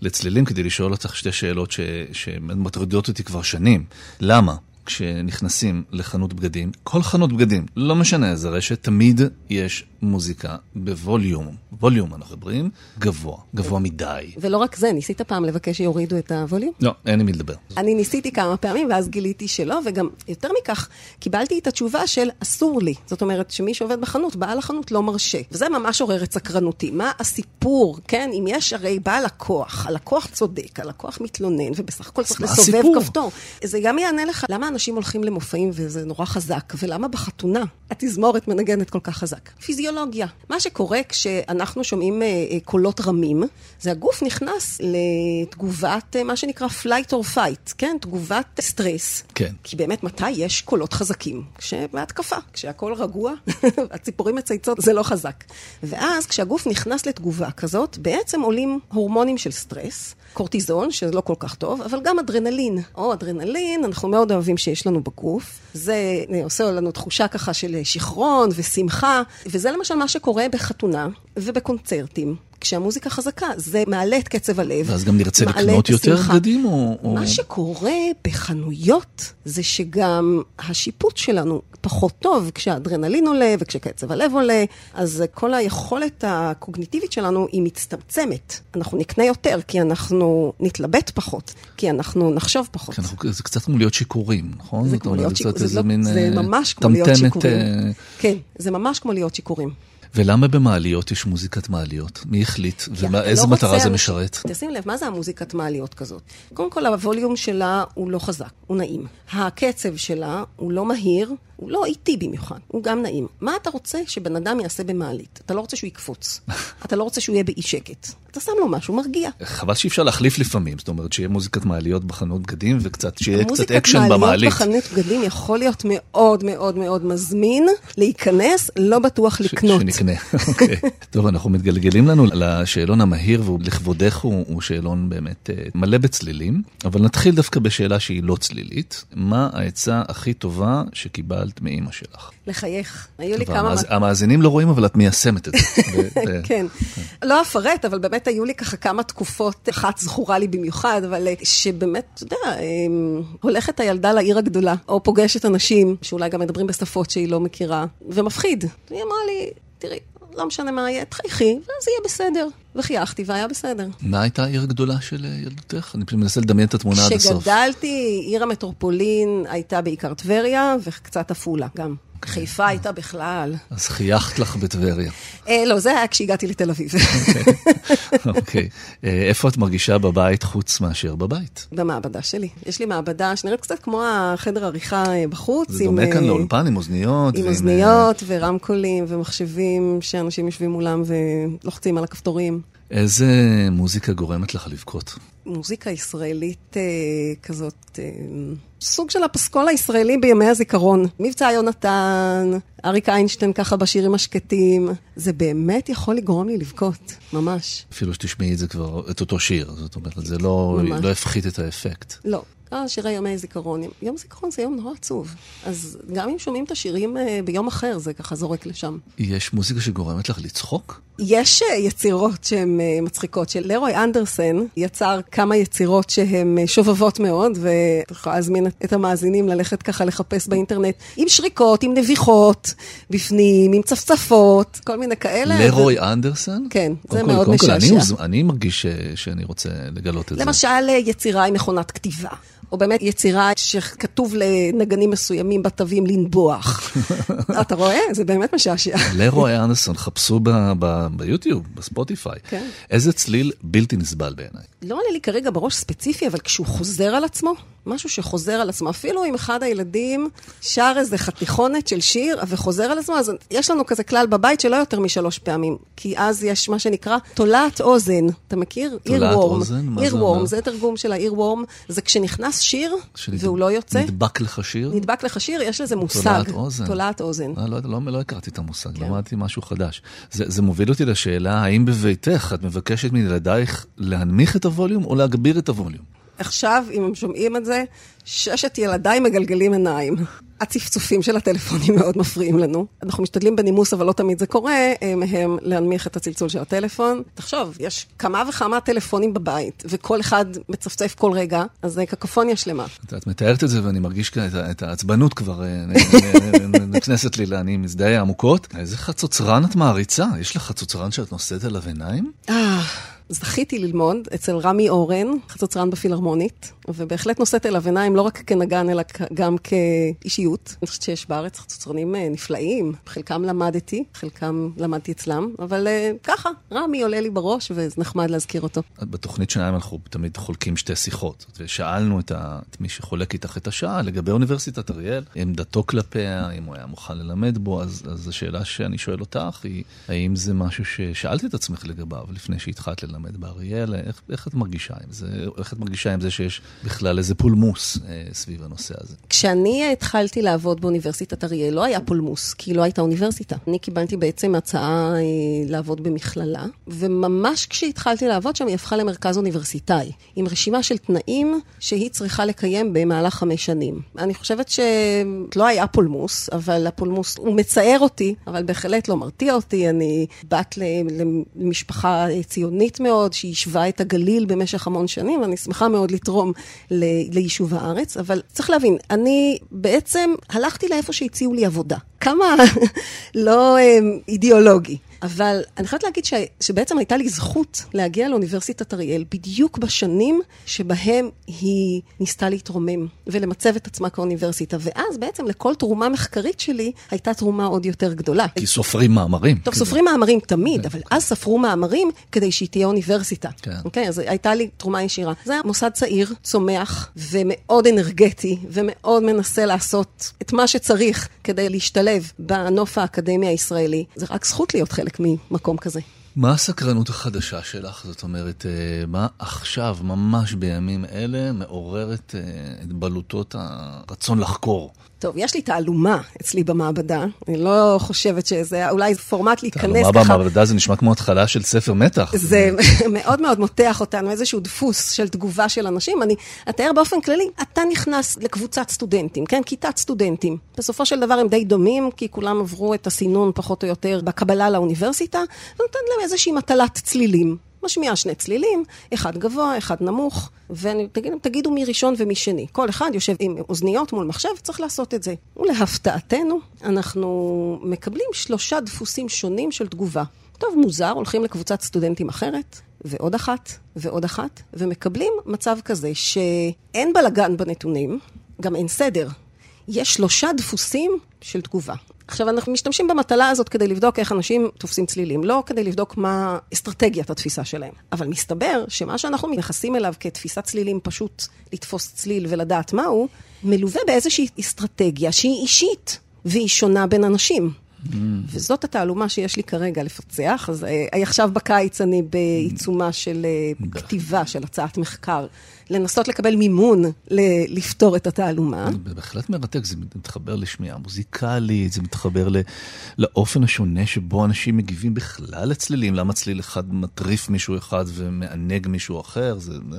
לצלילים, כדי לשאול אותך שתי שאלות. שמטרידות אותי כבר שנים. למה? כשנכנסים לחנות בגדים, כל חנות בגדים, לא משנה איזה רשת, תמיד יש מוזיקה בווליום. ווליום אנחנו מדברים, גבוה, גבוה מדי. ולא רק זה, ניסית פעם לבקש שיורידו את הווליום? לא, אין עם מי לדבר. אני ניסיתי כמה פעמים, ואז גיליתי שלא, וגם יותר מכך, קיבלתי את התשובה של אסור לי. זאת אומרת, שמי שעובד בחנות, בעל החנות לא מרשה. וזה ממש עורר את סקרנותי. מה הסיפור, כן? אם יש הרי בא לקוח, הלקוח צודק, הלקוח מתלונן, ובסך הכל צריך לסובב? כפתור. זה גם יענה לך, למה אנשים הולכים למופעים וזה נורא חזק, ולמה בחתונה התזמורת מנגנת כל כך חזק? פיזיולוגיה. מה שקורה כשאנחנו שומעים אה, אה, קולות רמים, זה הגוף נכנס לתגובת אה, מה שנקרא flight or fight, כן? תגובת סטרס. כן. כי באמת, מתי יש קולות חזקים? כשבהתקפה, כשהכול רגוע, הציפורים מצייצות, זה לא חזק. ואז כשהגוף נכנס לתגובה כזאת, בעצם עולים הורמונים של סטרס, קורטיזון, שזה לא כל כך טוב, אבל גם אדרנלין. או אדרנלין, אנחנו מאוד אוהבים שיש לנו בגוף. זה אה, עושה לנו תחושה ככה של שיכרון ושמחה, וזה למשל מה שקורה בחתונה ובקונצרטים. כשהמוזיקה חזקה, זה מעלה את קצב הלב. ואז גם נרצה לקנות יותר. בגדים, או... מה שקורה בחנויות זה שגם השיפוט שלנו פחות טוב כשהאדרנלין עולה וכשקצב הלב עולה, אז כל היכולת הקוגניטיבית שלנו היא מצטמצמת. אנחנו נקנה יותר כי אנחנו נתלבט פחות, כי אנחנו נחשוב פחות. כן, אנחנו- זה קצת כמו להיות שיכורים, נכון? זה כמו להיות שיכורים, זה, לא, מין, זה אה, ממש כמו להיות שיכורים. אה, כן, זה ממש כמו להיות שיכורים. ולמה במעליות יש מוזיקת מעליות? מי החליט? ואיזה לא מטרה זה משרת? תשים לב, מה זה המוזיקת מעליות כזאת? קודם כל, הווליום שלה הוא לא חזק, הוא נעים. הקצב שלה הוא לא מהיר, הוא לא איטי במיוחד, הוא גם נעים. מה אתה רוצה שבן אדם יעשה במעלית? אתה לא רוצה שהוא יקפוץ. אתה לא רוצה שהוא יהיה באי שקט. אתה שם לו משהו מרגיע. חבל שאי אפשר להחליף לפעמים, זאת אומרת שיהיה מוזיקת מעליות בחנות בגדים וקצת, שיהיה קצת מוזיקת אקשן מעליות במעלית. בחנות בגדים יכול להיות מאוד מאוד מאוד מזמין להיכנס, לא בטוח לקנות. שנקנה, אוקיי. טוב, אנחנו מתגלגלים לנו לשאלון המהיר, והוא לכבודך הוא, הוא שאלון באמת אה, מלא בצלילים, אבל נתחיל דווקא בשאלה שהיא לא צלילית. מה העצה הכי טובה שקיבלת מאימא שלך? לחייך. היו לי כמה... המאז- המאזינים לא רואים, אבל את מיישמת את זה. ב- כן. לא אפרט, אבל באמת היו לי ככה כמה תקופות, אחת זכורה לי במיוחד, אבל אה, שבאמת, אתה יודע, אה, הולכת הילדה לעיר הגדולה, או פוגשת אנשים שאולי גם מדברים בשפות שהיא לא מכירה, ומפחיד. היא אמרה לי, תראי, לא משנה מה יהיה, תחייכי, ואז יהיה בסדר. וחייכתי, והיה בסדר. מה הייתה העיר הגדולה של אה, ילדותך? אני פשוט מנסה לדמיין את התמונה עד הסוף. כשגדלתי, עיר המטרופולין הייתה בעיקר טבריה, וקצת עפולה גם. חיפה הייתה בכלל. אז חייכת לך בטבריה. אה, לא, זה היה כשהגעתי לתל אביב. אוקיי. אה, איפה את מרגישה בבית חוץ מאשר בבית? במעבדה שלי. יש לי מעבדה שנראית קצת כמו החדר עריכה אה, בחוץ. זה דומה כאן לאולפן עם אוזניות. עם אוזניות ורמקולים ומחשבים שאנשים יושבים מולם ולוחצים על הכפתורים. איזה מוזיקה גורמת לך לבכות? מוזיקה ישראלית אה, כזאת, אה, סוג של הפסקול הישראלי בימי הזיכרון. מבצע יונתן, אריק איינשטיין ככה בשירים השקטים. זה באמת יכול לגרום לי לבכות, ממש. אפילו שתשמעי את זה כבר, את אותו שיר, זאת אומרת, זה לא, ממש. לא יפחית את האפקט. לא. אה, שירי ימי זיכרון. יום זיכרון זה יום נורא עצוב. אז גם אם שומעים את השירים אה, ביום אחר, זה ככה זורק לשם. יש מוזיקה שגורמת לך לצחוק? יש אה, יצירות שהן אה, מצחיקות. של לרוי אנדרסן יצר כמה יצירות שהן שובבות מאוד, ואתה יכול להזמין את המאזינים ללכת ככה לחפש באינטרנט עם שריקות, עם נביחות בפנים, עם צפצפות, כל מיני כאלה. לרוי זה- אנדרסן? כן, זה קודם כל- מאוד קודם אני משעשע. מוז- אני מרגיש ש- שאני רוצה לגלות את זה. למשל, יצירה עם מכונת כתיבה. או באמת יצירה שכתוב לנגנים מסוימים בתווים לנבוח. אתה רואה? זה באמת משעשע. לרוי אנדרסון, חפשו ביוטיוב, בספוטיפיי. כן. איזה צליל בלתי נסבל בעיניי. לא עולה לי כרגע בראש ספציפי, אבל כשהוא חוזר על עצמו, משהו שחוזר על עצמו, אפילו אם אחד הילדים שר איזה חתיכונת של שיר וחוזר על עצמו, אז יש לנו כזה כלל בבית שלא יותר משלוש פעמים, כי אז יש מה שנקרא תולעת אוזן. אתה מכיר? תולעת. אוזן? מה זה אומר? זה תרגום של ה-earworm, זה כשנכנס שיר שנד- והוא לא יוצא, נדבק לך שיר? נדבק לך שיר, יש לזה מושג. תולעת אוזן. תולעת אוזן. אה, לא, לא, לא הכרתי את המושג, כן. למדתי משהו חדש. זה, זה מוביל אותי לשאלה, האם בביתך את מבקשת מילדייך להנמיך את הווליום או להגביר את הווליום? עכשיו, אם הם שומעים את זה, ששת ילדיי מגלגלים עיניים. הצפצופים של הטלפונים מאוד מפריעים לנו. אנחנו משתדלים בנימוס, אבל לא תמיד זה קורה, אה, מהם להנמיך את הצלצול של הטלפון. תחשוב, יש כמה וכמה טלפונים בבית, וכל אחד מצפצף כל רגע, אז זה קקופוניה שלמה. את, מתארת את זה ואני מרגיש את, העצבנות כבר אה, נכנסת לי, אני מזדהה עמוקות. איזה חצוצרן את מעריצה? יש לך חצוצרן שאת נושאת עליו עיניים? זכיתי ללמוד אצל רמי אורן, חצוצרן בפילהרמונית, ובהחלט נושאת אליו עיניים לא רק כנגן, אלא גם כאישיות. אני חושבת שיש בארץ חצוצרנים אה, נפלאים, חלקם למדתי, חלקם למדתי אצלם, אבל אה, ככה, רמי עולה לי בראש, וזה נחמד להזכיר אותו. בתוכנית שלהם אנחנו תמיד חולקים שתי שיחות, ושאלנו את, ה, את מי שחולק איתך את השעה לגבי אוניברסיטת אריאל, עמדתו כלפיה, אם הוא היה מוכן ללמד בו, אז, אז השאלה שאני שואל אותך היא, האם זה משהו ששאלת את עצמך לגביו לפני שהתחלת ללמד באריאל? איך, איך את מרגישה עם זה? איך את מרגישה עם זה שיש בכלל איזה פולמוס אה, סביב הנושא הזה? כשאני התחלתי לעבוד באוניברסיטת אריאל, לא היה פולמוס, כי לא הייתה אוניברסיטה. אני קיבלתי בעצם הצעה אה, לעבוד במכללה, וממש כשהתחלתי לעבוד שם, היא הפכה למרכז אוניברסיטאי, עם רשימה של תנאים שהיא צריכה לקיים במהלך חמש שנים. אני חושבת שלא היה פולמוס, אבל הפולמוס, הוא מצער אותי, אבל בהחלט לא מרתיע אותי. אני בת למשפחה ציונית מאוד, שיישבה את הגליל במשך המון שנים, ואני שמחה מאוד לתרום ל- ליישוב הארץ, אבל צריך להבין, אני בעצם הלכתי לאיפה שהציעו לי עבודה. כמה לא אמ, אידיאולוגי. אבל אני חייבת להגיד ש, שבעצם הייתה לי זכות להגיע לאוניברסיטת אריאל בדיוק בשנים שבהם היא ניסתה להתרומם ולמצב את עצמה כאוניברסיטה. ואז בעצם לכל תרומה מחקרית שלי הייתה תרומה עוד יותר גדולה. כי סופרים מאמרים. טוב, סופרים מאמרים תמיד, אבל אז ספרו מאמרים כדי שהיא תהיה אוניברסיטה. כן. אוקיי, אז הייתה לי תרומה ישירה. זה היה מוסד צעיר, צומח, ומאוד אנרגטי, ומאוד מנסה לעשות את מה שצריך כדי להשתלב בנוף האקדמי הישראלי. זה רק זכות להיות חלק ממקום כזה. מה הסקרנות החדשה שלך? זאת אומרת, אה, מה עכשיו, ממש בימים אלה, מעוררת אה, את בלוטות הרצון לחקור? טוב, יש לי תעלומה אצלי במעבדה, אני לא חושבת שזה, אולי זה פורמט להיכנס תעלומה במעבדה זה נשמע כמו התחלה של ספר מתח. זה מאוד מאוד מותח אותנו, איזשהו דפוס של תגובה של אנשים. אני אתאר באופן כללי, אתה נכנס לקבוצת סטודנטים, כן? כיתת סטודנטים. בסופו של דבר הם די דומים, כי כולם עברו את הסינון פחות או יותר בקבלה לאוניברסיטה, ונותן להם איזושהי מטלת צלילים. משמיע שני צלילים, אחד גבוה, אחד נמוך, ותגידו תגידו מי ראשון ומי שני. כל אחד יושב עם אוזניות מול מחשב, צריך לעשות את זה. ולהפתעתנו, אנחנו מקבלים שלושה דפוסים שונים של תגובה. טוב, מוזר, הולכים לקבוצת סטודנטים אחרת, ועוד אחת, ועוד אחת, ומקבלים מצב כזה שאין בלגן בנתונים, גם אין סדר. יש שלושה דפוסים של תגובה. עכשיו, אנחנו משתמשים במטלה הזאת כדי לבדוק איך אנשים תופסים צלילים, לא כדי לבדוק מה אסטרטגיית התפיסה שלהם. אבל מסתבר שמה שאנחנו מייחסים אליו כתפיסת צלילים, פשוט לתפוס צליל ולדעת מהו, מלווה באיזושהי אסטרטגיה שהיא אישית, והיא שונה בין אנשים. וזאת התעלומה שיש לי כרגע לפצח. אז אה, עכשיו בקיץ אני בעיצומה של אה, כתיבה של הצעת מחקר, לנסות לקבל מימון ל- לפתור את התעלומה. זה בהחלט מרתק, זה מתחבר לשמיעה מוזיקלית, זה מתחבר ל- לאופן השונה שבו אנשים מגיבים בכלל לצלילים, למה צליל אחד מטריף מישהו אחד ומענג מישהו אחר, זה זה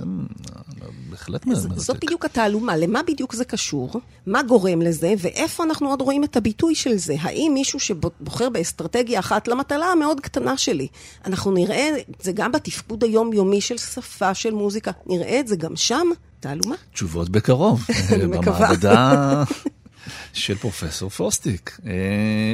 בהחלט אז מרתק. זאת בדיוק התעלומה, למה בדיוק זה קשור, מה גורם לזה, ואיפה אנחנו עוד רואים את הביטוי של זה. האם מישהו שבוחר באסטרטגיה אחת למטלה המאוד קטנה שלי, אנחנו נראה את זה גם בתפקוד היומיומי של שפה, של מוזיקה, נראה את זה גם שם, תעלומה. תשובות בקרוב, אני מקווה. במעבדה של פרופסור פוסטיק. אה,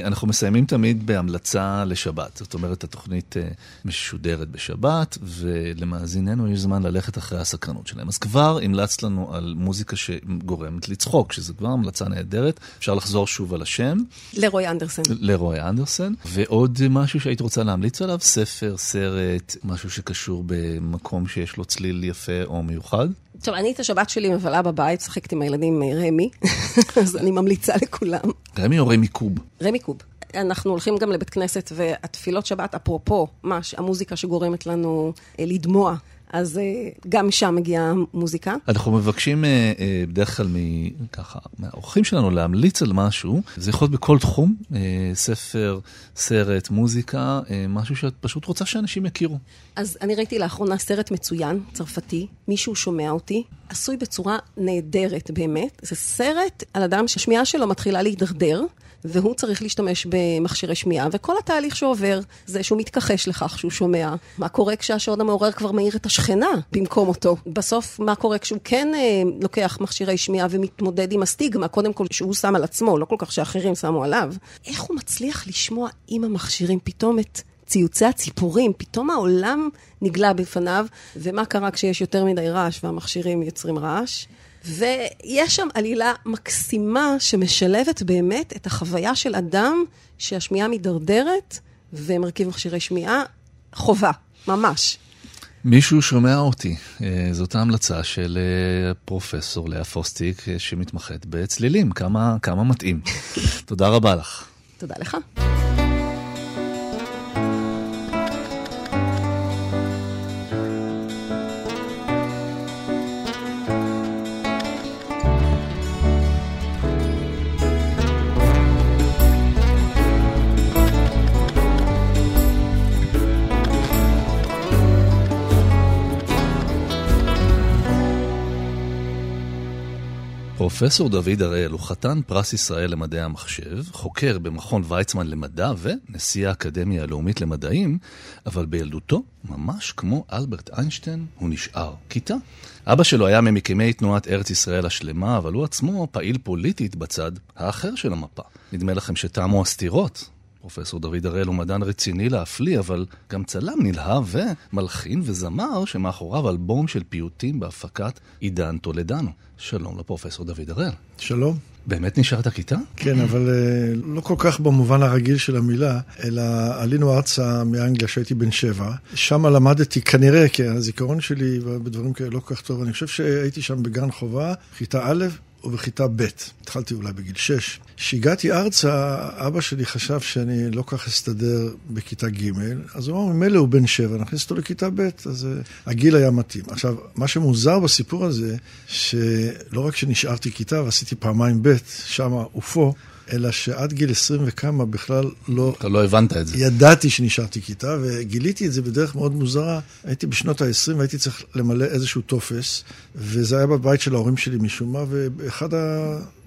אנחנו מסיימים תמיד בהמלצה לשבת, זאת אומרת, התוכנית אה, משודרת בשבת, ולמאזיננו יש זמן ללכת אחרי הסקרנות שלהם. אז כבר המלצת לנו על מוזיקה שגורמת לצחוק, שזו כבר המלצה נהדרת. אפשר לחזור שוב על השם, לרוי אנדרסן. לרוי אנדרסן. ועוד משהו שהיית רוצה להמליץ עליו, ספר, סרט, משהו שקשור במקום שיש לו צליל יפה או מיוחד. טוב, אני את השבת שלי מבלה בבית, משחקת עם הילדים אה, רמי, אז אני ממליצה לכולם. רמי או רמי קוב? רמי קוב. אנחנו הולכים גם לבית כנסת, והתפילות שבת, אפרופו, מה, המוזיקה שגורמת לנו אה, לדמוע, אז אה, גם שם מגיעה מוזיקה. אנחנו מבקשים אה, אה, בדרך כלל מ- ככה, מהאורחים שלנו להמליץ על משהו, זה יכול להיות בכל תחום, ספר, סרט, מוזיקה, משהו שאת פשוט רוצה שאנשים יכירו. אז אני ראיתי לאחרונה סרט מצוין, צרפתי, מישהו שומע אותי, עשוי בצורה נהדרת באמת. זה סרט על אדם שהשמיעה שלו מתחילה להידרדר. והוא צריך להשתמש במכשירי שמיעה, וכל התהליך שעובר זה שהוא מתכחש לכך שהוא שומע. מה קורה כשהשעון המעורר כבר מאיר את השכנה במקום אותו? בסוף, מה קורה כשהוא כן אה, לוקח מכשירי שמיעה ומתמודד עם הסטיגמה, קודם כל שהוא שם על עצמו, לא כל כך שאחרים שמו עליו. איך הוא מצליח לשמוע עם המכשירים פתאום את ציוצי הציפורים, פתאום העולם נגלה בפניו, ומה קרה כשיש יותר מדי רעש והמכשירים יוצרים רעש? ויש שם עלילה מקסימה שמשלבת באמת את החוויה של אדם שהשמיעה מידרדרת ומרכיב מכשירי שמיעה, חובה, ממש. מישהו שומע אותי, אה, זאת ההמלצה של אה, פרופסור לאה פוסטיק, אה, שמתמחת בצלילים, כמה, כמה מתאים. תודה רבה לך. תודה לך. פרופסור דוד הראל הוא חתן פרס ישראל למדעי המחשב, חוקר במכון ויצמן למדע ונשיא האקדמיה הלאומית למדעים, אבל בילדותו, ממש כמו אלברט איינשטיין, הוא נשאר כיתה. אבא שלו היה ממקימי תנועת ארץ ישראל השלמה, אבל הוא עצמו פעיל פוליטית בצד האחר של המפה. נדמה לכם שתמו הסתירות. פרופסור דוד הראל הוא מדען רציני להפליא, אבל גם צלם נלהב ומלחין וזמר שמאחוריו אלבום של פיוטים בהפקת עידן טולדנו. שלום לפרופסור דוד הראל. שלום. באמת נשארת כיתה? כן, אבל אה, לא כל כך במובן הרגיל של המילה, אלא עלינו ארצה מאנגליה כשהייתי בן שבע. שם למדתי כנראה, כי הזיכרון שלי בדברים כאלה לא כל כך טוב, אני חושב שהייתי שם בגן חובה, כיתה א' ובכיתה ב'. התחלתי אולי בגיל שש. כשהגעתי ארצה, אבא שלי חשב שאני לא כך אסתדר בכיתה ג', אז הוא אמר, ממילא הוא בן שבע, נכניס אותו לכיתה ב', אז uh, הגיל היה מתאים. עכשיו, מה שמוזר בסיפור הזה, שלא רק שנשארתי כיתה ועשיתי פעמיים ב', שמה ופה, אלא שעד גיל 20 וכמה בכלל לא... אתה לא הבנת את זה. ידעתי שנשארתי כיתה, וגיליתי את זה בדרך מאוד מוזרה. הייתי בשנות ה-20 והייתי צריך למלא איזשהו טופס, וזה היה בבית של ההורים שלי משום מה, ואחד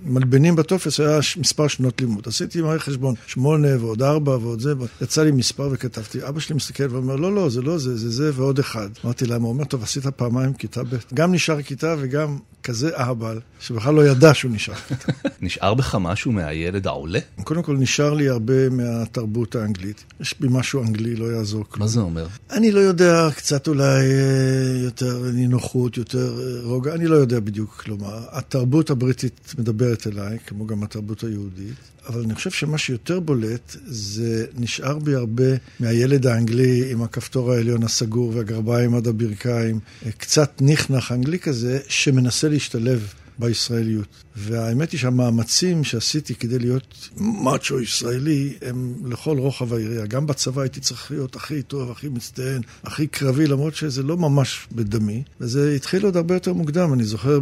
המלבנים בטופס היה מספר שנות לימוד. עשיתי מערכת חשבון, שמונה ועוד ארבע ועוד זה, יצא לי מספר וכתבתי. אבא שלי מסתכל ואומר, לא, לא, זה לא זה, זה זה ועוד אחד. אמרתי למה, הוא אומר, טוב, עשית פעמיים כיתה ב'. גם נשאר כיתה וגם כזה אהבל, שבכלל לא ידע שהוא נשאר. נשאר בך משהו מהילד העולה? קודם כל, נשאר לי הרבה מהתרבות האנגלית. יש בי משהו אנגלי, לא יעזור כלום. מה זה אומר? אני לא יודע, קצת אולי אה, יותר נינוחות, יותר אה, רוגע, אני לא יודע בדיוק כלומר. התרבות הבריטית מדברת אליי, כמו גם התרבות היהודית, אבל אני חושב שמה שיותר בולט, זה נשאר בי הרבה מהילד האנגלי עם הכפתור העליון הסגור והגרביים עד הברכיים, קצת ניחנח אנגלי כזה, שמנסה להשתלב. בישראליות. והאמת היא שהמאמצים שעשיתי כדי להיות מאצ'ו ישראלי הם לכל רוחב העירייה. גם בצבא הייתי צריך להיות הכי טוב, הכי מצטיין, הכי קרבי, למרות שזה לא ממש בדמי. וזה התחיל עוד הרבה יותר מוקדם. אני זוכר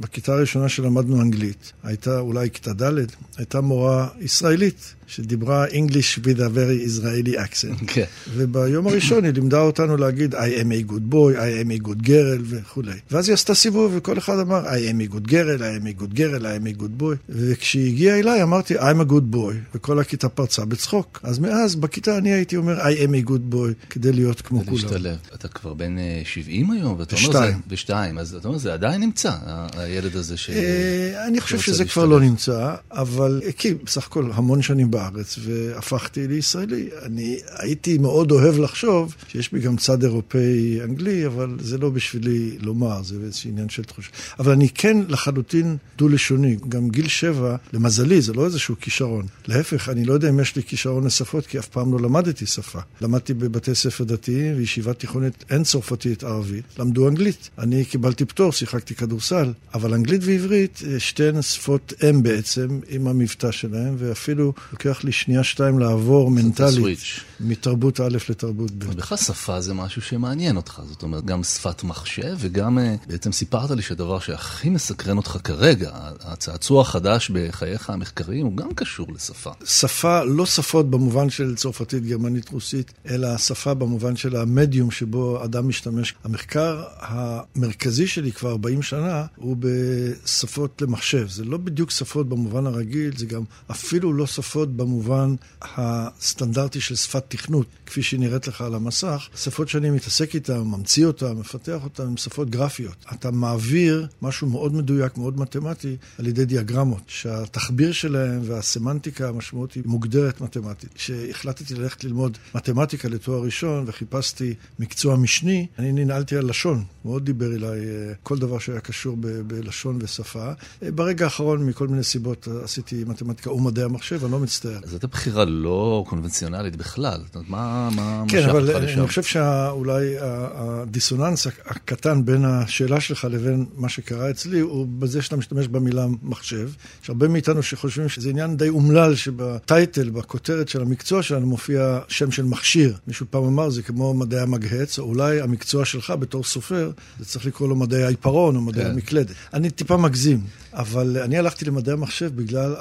בכיתה הראשונה שלמדנו אנגלית, הייתה אולי כיתה ד', הייתה מורה ישראלית. שדיברה English with a very Israeli accent. כן. וביום הראשון היא לימדה אותנו להגיד I am a good boy, I am a good girl וכולי. ואז היא עשתה סיבוב וכל אחד אמר I am a good girl, Girl, I am a good boy. וכשהיא הגיעה אליי אמרתי I'm a good boy, וכל הכיתה פרצה בצחוק. אז מאז בכיתה אני הייתי אומר I am a good boy, כדי להיות כמו כולם. להשתלב. אתה כבר בן 70 היום, ואתה אומר. זה... ושתיים. אז אתה אומר, זה עדיין נמצא, הילד הזה ש... אה, אני חושב שזה כבר. לא נמצא, אבל אה, כי בסך הכל המון שנים בארץ, והפכתי לישראלי. אני הייתי מאוד אוהב לחשוב שיש בי גם צד אירופאי-אנגלי, אבל זה לא בשבילי לומר, זה איזשהו עניין של תחושה. אבל אני כן לחלוטין דו-לשוני. גם גיל שבע, למזלי, זה לא איזשהו כישרון. להפך, אני לא יודע אם יש לי כישרון לשפות, כי אף פעם לא למדתי שפה. למדתי בבתי ספר דתיים וישיבה תיכונית, אין צרפתית ערבית, למדו אנגלית. אני קיבלתי פטור, שיחקתי כדורסל, אבל אנגלית ועברית, אה, שתיהן שפות אם בעצם, עם המבטא שלהם, ואפילו לוקח לי שנייה שתיים לעבור מנטלית. מתרבות א' לתרבות ב'. בכלל שפה זה משהו שמעניין אותך, זאת אומרת, גם שפת מחשב, וגם אה, בעצם סיפרת לי שהדבר שהכי מסקרן אותך כרגע, הצעצוע החדש בחייך המחקריים, הוא גם קשור לשפה. שפה, לא שפות במובן של צרפתית, גרמנית, רוסית, אלא שפה במובן של המדיום שבו אדם משתמש. המחקר המרכזי שלי כבר 40 שנה הוא בשפות למחשב. זה לא בדיוק שפות במובן הרגיל, זה גם אפילו לא שפות במובן הסטנדרטי של שפת תכנות, כפי שהיא נראית לך על המסך. שפות שאני מתעסק איתן, ממציא אותן, מפתח אותן, הן שפות גרפיות. אתה מעביר משהו מאוד מדויק, מאוד מתמטי, על ידי דיאגרמות, שהתחביר שלהם והסמנטיקה, המשמעות היא מוגדרת מתמטית. כשהחלטתי ללכת ללמוד מתמטיקה לתואר ראשון וחיפשתי מקצוע משני, אני ננעלתי על לשון. מאוד דיבר אליי אה, כל דבר שהיה קשור ב- בלשון ושפה. אה, ברגע האחרון, מכל מיני סיבות, אה, עשיתי מתמטיקה ומדעי המחשב, אני לא מצטער. זו בחירה לא קונבנציונלית בכלל. זאת אומרת, מה מה כן, משך אבל אני? חושב שאולי הדיסוננס הקטן בין השאלה שלך לבין מה שקרה אצלי, הוא בזה שאתה משתמש במילה מחשב. יש הרבה מאיתנו שחושבים שזה עניין די אומלל, שבטייטל, בכותרת של המקצוע שלנו, מופיע שם של מכשיר. מישהו פעם אמר, זה כמו מדעי המגהץ, או אולי המקצוע שלך בתור סופר, זה צריך לקרוא לו מדעי העיפרון או מדעי כן. המקלדת. אני טיפה מגזים, אבל אני הלכתי למדעי המחשב בגלל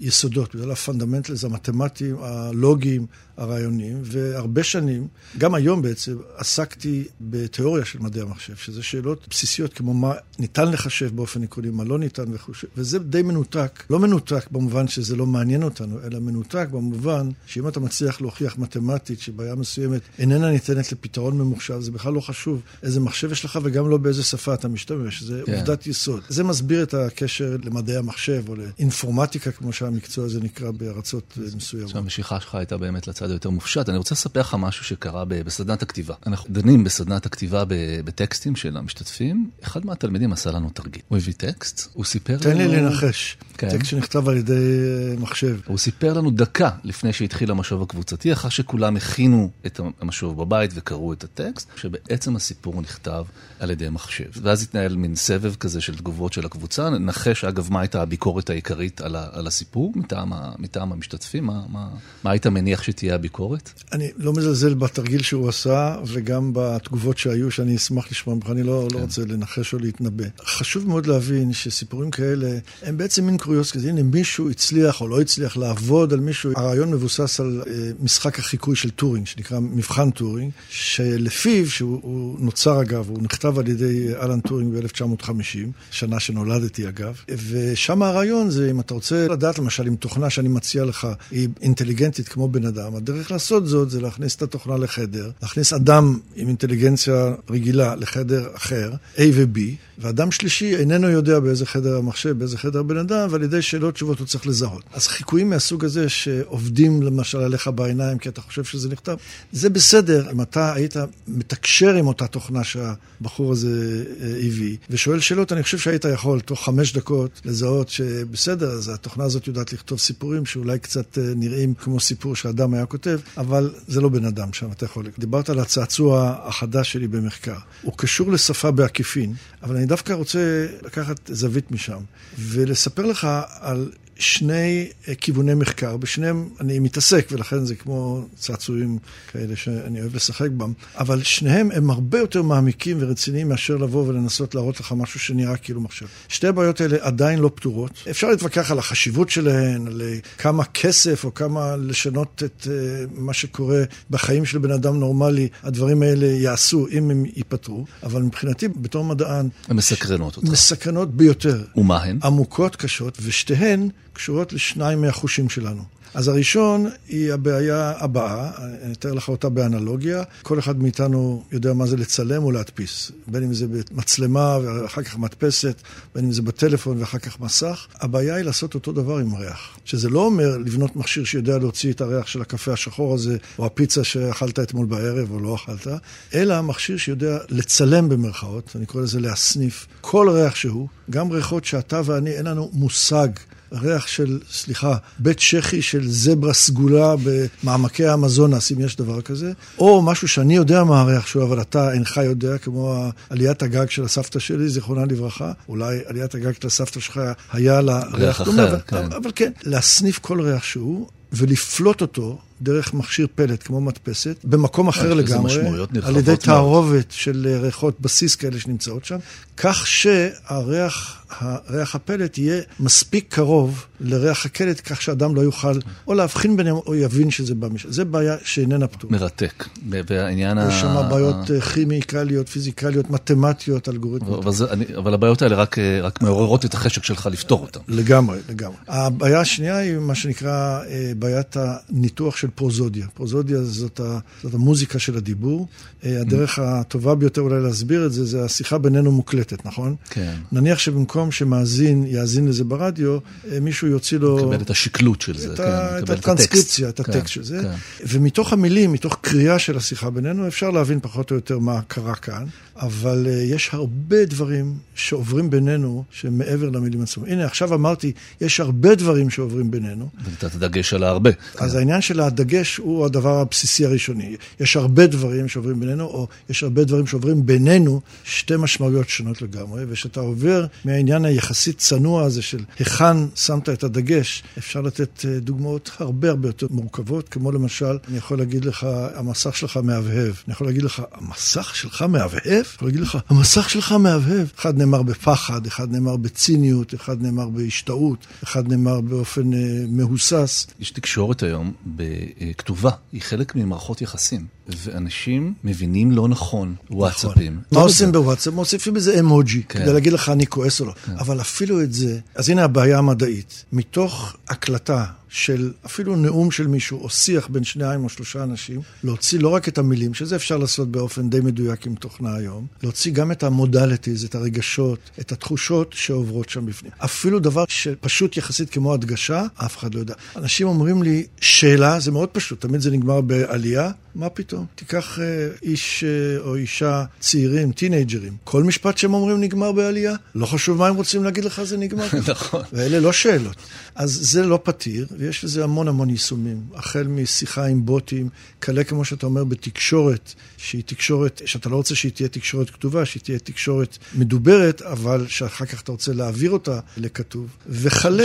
היסודות, בגלל ה fundamentals המתמטיים, הלוגיים, הרעיוניים, והרבה שנים, גם היום בעצם, עסקתי בתיאוריה של מדעי המחשב, שזה שאלות בסיסיות כמו מה ניתן לחשב באופן עקרוני, מה לא ניתן וכו', וזה די מנותק, לא מנותק במובן שזה לא מעניין אותנו, אלא מנותק במובן שאם אתה מצליח להוכיח מתמטית שבעיה מסוימת איננה ניתנת לפתרון ממוחשב, זה בכלל לא חשוב איזה מחשב יש לך וגם לא באיזה שפה אתה משתמש, זה כן. עובדת יסוד. זה מסביר את הקשר למדעי המחשב או לאינפורמטיקה, כמו שהמקצוע הזה נקרא בארצות מסוימות. עכשיו המשיכה שלך הייתה באמת לצד היותר מופשט. אני רוצה לספר לך משהו שקרה בסדנת הכתיבה. אנחנו דנים בסדנת הכתיבה ב- בטקסטים של המשתתפים. אחד מהתלמידים עשה לנו תרגיל. הוא הביא טקסט, הוא סיפר תן לי לנו... לנחש. כן. טקסט שנכתב על ידי אה, מחשב. הוא סיפר לנו דקה לפני שהתחיל המשוב הקבוצתי, אחר שכולם הכינו את המשוב בבית וקראו את הטקסט, שבעצם הסיפור נכתב על ידי מחשב. ואז התנהל מין סבב כזה של תגובות של הקבוצה. נחש, אגב, מה הייתה הביקורת העיקרית על, ה- על הסיפור מטעם, ה- מטעם המשתתפים? מה, מה, מה היית מניח שתהיה הביקורת? אני לא מזלזל בתרגיל שהוא עשה, וגם בתגובות שהיו, שאני אשמח לשמוע ממך, אני לא, כן. לא רוצה לנחש או להתנבא. חשוב מאוד להבין שסיפורים כאלה הם בעצם מין קוריוז כזה. הנה, מישהו הצליח או לא הצליח לעבוד על מישהו. הרעיון מבוסס על אה, משחק החיקוי של טורינג, שנקרא מבחן טורינג, שלפיו, שהוא הוא נוצר אגב, הוא נכתב על ידי אלן טורינג ב-1950, שנה שנולדתי אגב, ושם הרעיון זה, אם אתה רוצה לדעת למשל אם תוכנה שאני מציע לך היא אינטליגנטית כמו בן אדם, הדרך לעשות זאת זה להכניס את התוכנה לחדר, להכניס אדם עם אינטליגנציה רגילה לחדר אחר, A ו-B, ואדם שלישי איננו איננו יודע באיזה חדר המחשב, באיזה חדר הבן אדם, ועל ידי שאלות תשובות הוא צריך לזהות. אז חיקויים מהסוג הזה שעובדים למשל עליך בעיניים, כי אתה חושב שזה נכתב, זה בסדר אם אתה היית מתקשר עם אותה תוכנה שהבחור הזה אה, הביא, ושואל שאלות, אני חושב שהיית יכול תוך חמש דקות לזהות שבסדר, אז התוכנה הזאת יודעת לכתוב סיפורים שאולי קצת אה, נראים כמו סיפור שאדם היה כותב, אבל זה לא בן אדם שם, אתה יכול... דיברת על הצעצוע החדש שלי במחקר. הוא קשור לשפה בעקיפין, אבל אני דווקא רוצה לקחת זווית משם, ולספר לך על שני אה, כיווני מחקר, בשניהם אני מתעסק, ולכן זה כמו צעצועים כאלה שאני אוהב לשחק בם, אבל שניהם הם הרבה יותר מעמיקים ורציניים מאשר לבוא ולנסות להראות לך משהו שנראה כאילו מחשב. שתי הבעיות האלה עדיין לא פתורות. אפשר להתווכח על החשיבות שלהן, על אה, כמה כסף או כמה לשנות את אה, מה שקורה בחיים של בן אדם נורמלי, הדברים האלה יעשו אם הם ייפתרו, אבל מבחינתי, בתור מדען... הן מסקרנות אותך. מסקרנות ביותר. ומה הן? עמוקות, קשות, ושתיהן קשורות לשניים מהחושים שלנו. אז הראשון היא הבעיה הבאה, אני אתאר לך אותה באנלוגיה. כל אחד מאיתנו יודע מה זה לצלם או להדפיס, בין אם זה במצלמה ואחר כך מדפסת, בין אם זה בטלפון ואחר כך מסך. הבעיה היא לעשות אותו דבר עם ריח. שזה לא אומר לבנות מכשיר שיודע להוציא את הריח של הקפה השחור הזה, או הפיצה שאכלת אתמול בערב או לא אכלת, אלא מכשיר שיודע לצלם במרכאות, אני קורא לזה להסניף, כל ריח שהוא, גם ריחות שאתה ואני אין לנו מושג. ריח של, סליחה, בית צ'כי של זברה סגולה במעמקי האמזונס, אם יש דבר כזה, או משהו שאני יודע מה הריח שלו, אבל אתה אינך יודע, כמו עליית הגג של הסבתא שלי, זיכרונה לברכה. אולי עליית הגג של הסבתא שלך היה לה ריח דומה, אבל, כן. אבל כן, להסניף כל ריח שהוא. ולפלוט אותו דרך מכשיר פלט כמו מדפסת, במקום אחר לזה לגמרי, על ידי. תערובת של אה, ריחות בסיס כאלה שנמצאות שם, כך שהריח, הריח הפלט יהיה מספיק קרוב לריח הקלט, כך שאדם לא יוכל או להבחין ביניהם או יבין שזה בא משם. זה בעיה שאיננה פתורה. מרתק. והעניין ה... יש שם בעיות אה, כימיקליות, פיזיקליות, מתמטיות, אלגוריתמיות. אבל, זה, אני, אבל הבעיות האלה רק, אה, רק מעוררות את החשק שלך לפתור אותן. לגמרי, לגמרי. הבעיה השנייה היא מה שנקרא אה, בעיית הניתוח של פרוזודיה. פרוזודיה זאת, ה, זאת המוזיקה של הדיבור. אה, הדרך הטובה ביותר אולי להסביר את זה, זה השיחה בינינו מוקלטת, נכון? כן. נניח שבמקום שמאזין יאזין לזה ברדיו, אה, מישהו יוציא לו... מקבל את השקלוט של זה, את, כן, ה, את מקבל הטרנסקריפציה, את כן, הטקסט של זה. כן. ומתוך המילים, מתוך קריאה של השיחה בינינו, אפשר להבין פחות או יותר מה קרה כאן. אבל uh, יש הרבה דברים שעוברים בינינו שהם מעבר למילים עצמם. הנה, עכשיו אמרתי, יש הרבה דברים שעוברים בינינו. ונתת דגש על הרבה. אז העניין של הדגש הוא הדבר הבסיסי הראשוני. יש הרבה דברים שעוברים בינינו, או יש הרבה דברים שעוברים בינינו, שתי משמעויות שונות לגמרי, וכשאתה עובר מהעניין היחסית צנוע הזה של היכן שמת את הדגש, אפשר לתת אה, דוגמאות הרבה הרבה יותר מורכבות, כמו למשל, אני יכול להגיד לך, המסך שלך מהבהב. אני יכול להגיד לך, המסך שלך מהבהב? אני יכול להגיד לך, המסך שלך מהבהב. אחד נאמר בפחד, אחד נאמר בציניות, אחד נאמר בהשתאות, אחד נאמר באופן אה, מהוסס. יש תקשורת היום הכתובה, היא חלק ממערכות יחסים, ואנשים מבינים לא נכון וואטסאפים. מה לא עושים. בוואטסאפ? מוסיפים איזה אמוג'י, כן. כדי להגיד לך אני כועס או לא. אבל אפילו את זה, אז הנה הבעיה המדעית. מתוך הקלטה של אפילו נאום של מישהו, או שיח בין שניים או שלושה אנשים, להוציא לא רק את המילים, שזה אפשר לעשות באופן די מדויק עם תוכנה היום, להוציא גם את ה modalities, את הרגשות, את התחושות שעוברות שם בפנים. אפילו דבר שפשוט יחסית כמו הדגשה, אף אחד לא יודע. אנשים אומרים לי, שאלה, זה מאוד פשוט, תמיד זה נגמר בעלייה, מה פתאום? תיקח אה, איש אה, או אישה צעירים, טינאייג'רים, כל משפט שהם אומרים נגמר בעלייה, לא חשוב מה הם רוצים להגיד לך, זה נגמר. נכון. ואלה לא שאלות. אז זה לא פתיר, ויש לזה המון המון יישומים. החל משיחה עם בוטים, כאלה כמו שאתה אומר בתקשורת, שהיא תקשורת, שאתה לא רוצה שהיא תהיה תקשורת כתובה, שהיא תהיה תקשורת מדוברת, אבל שאחר כך אתה רוצה להעביר אותה לכתוב. וכלה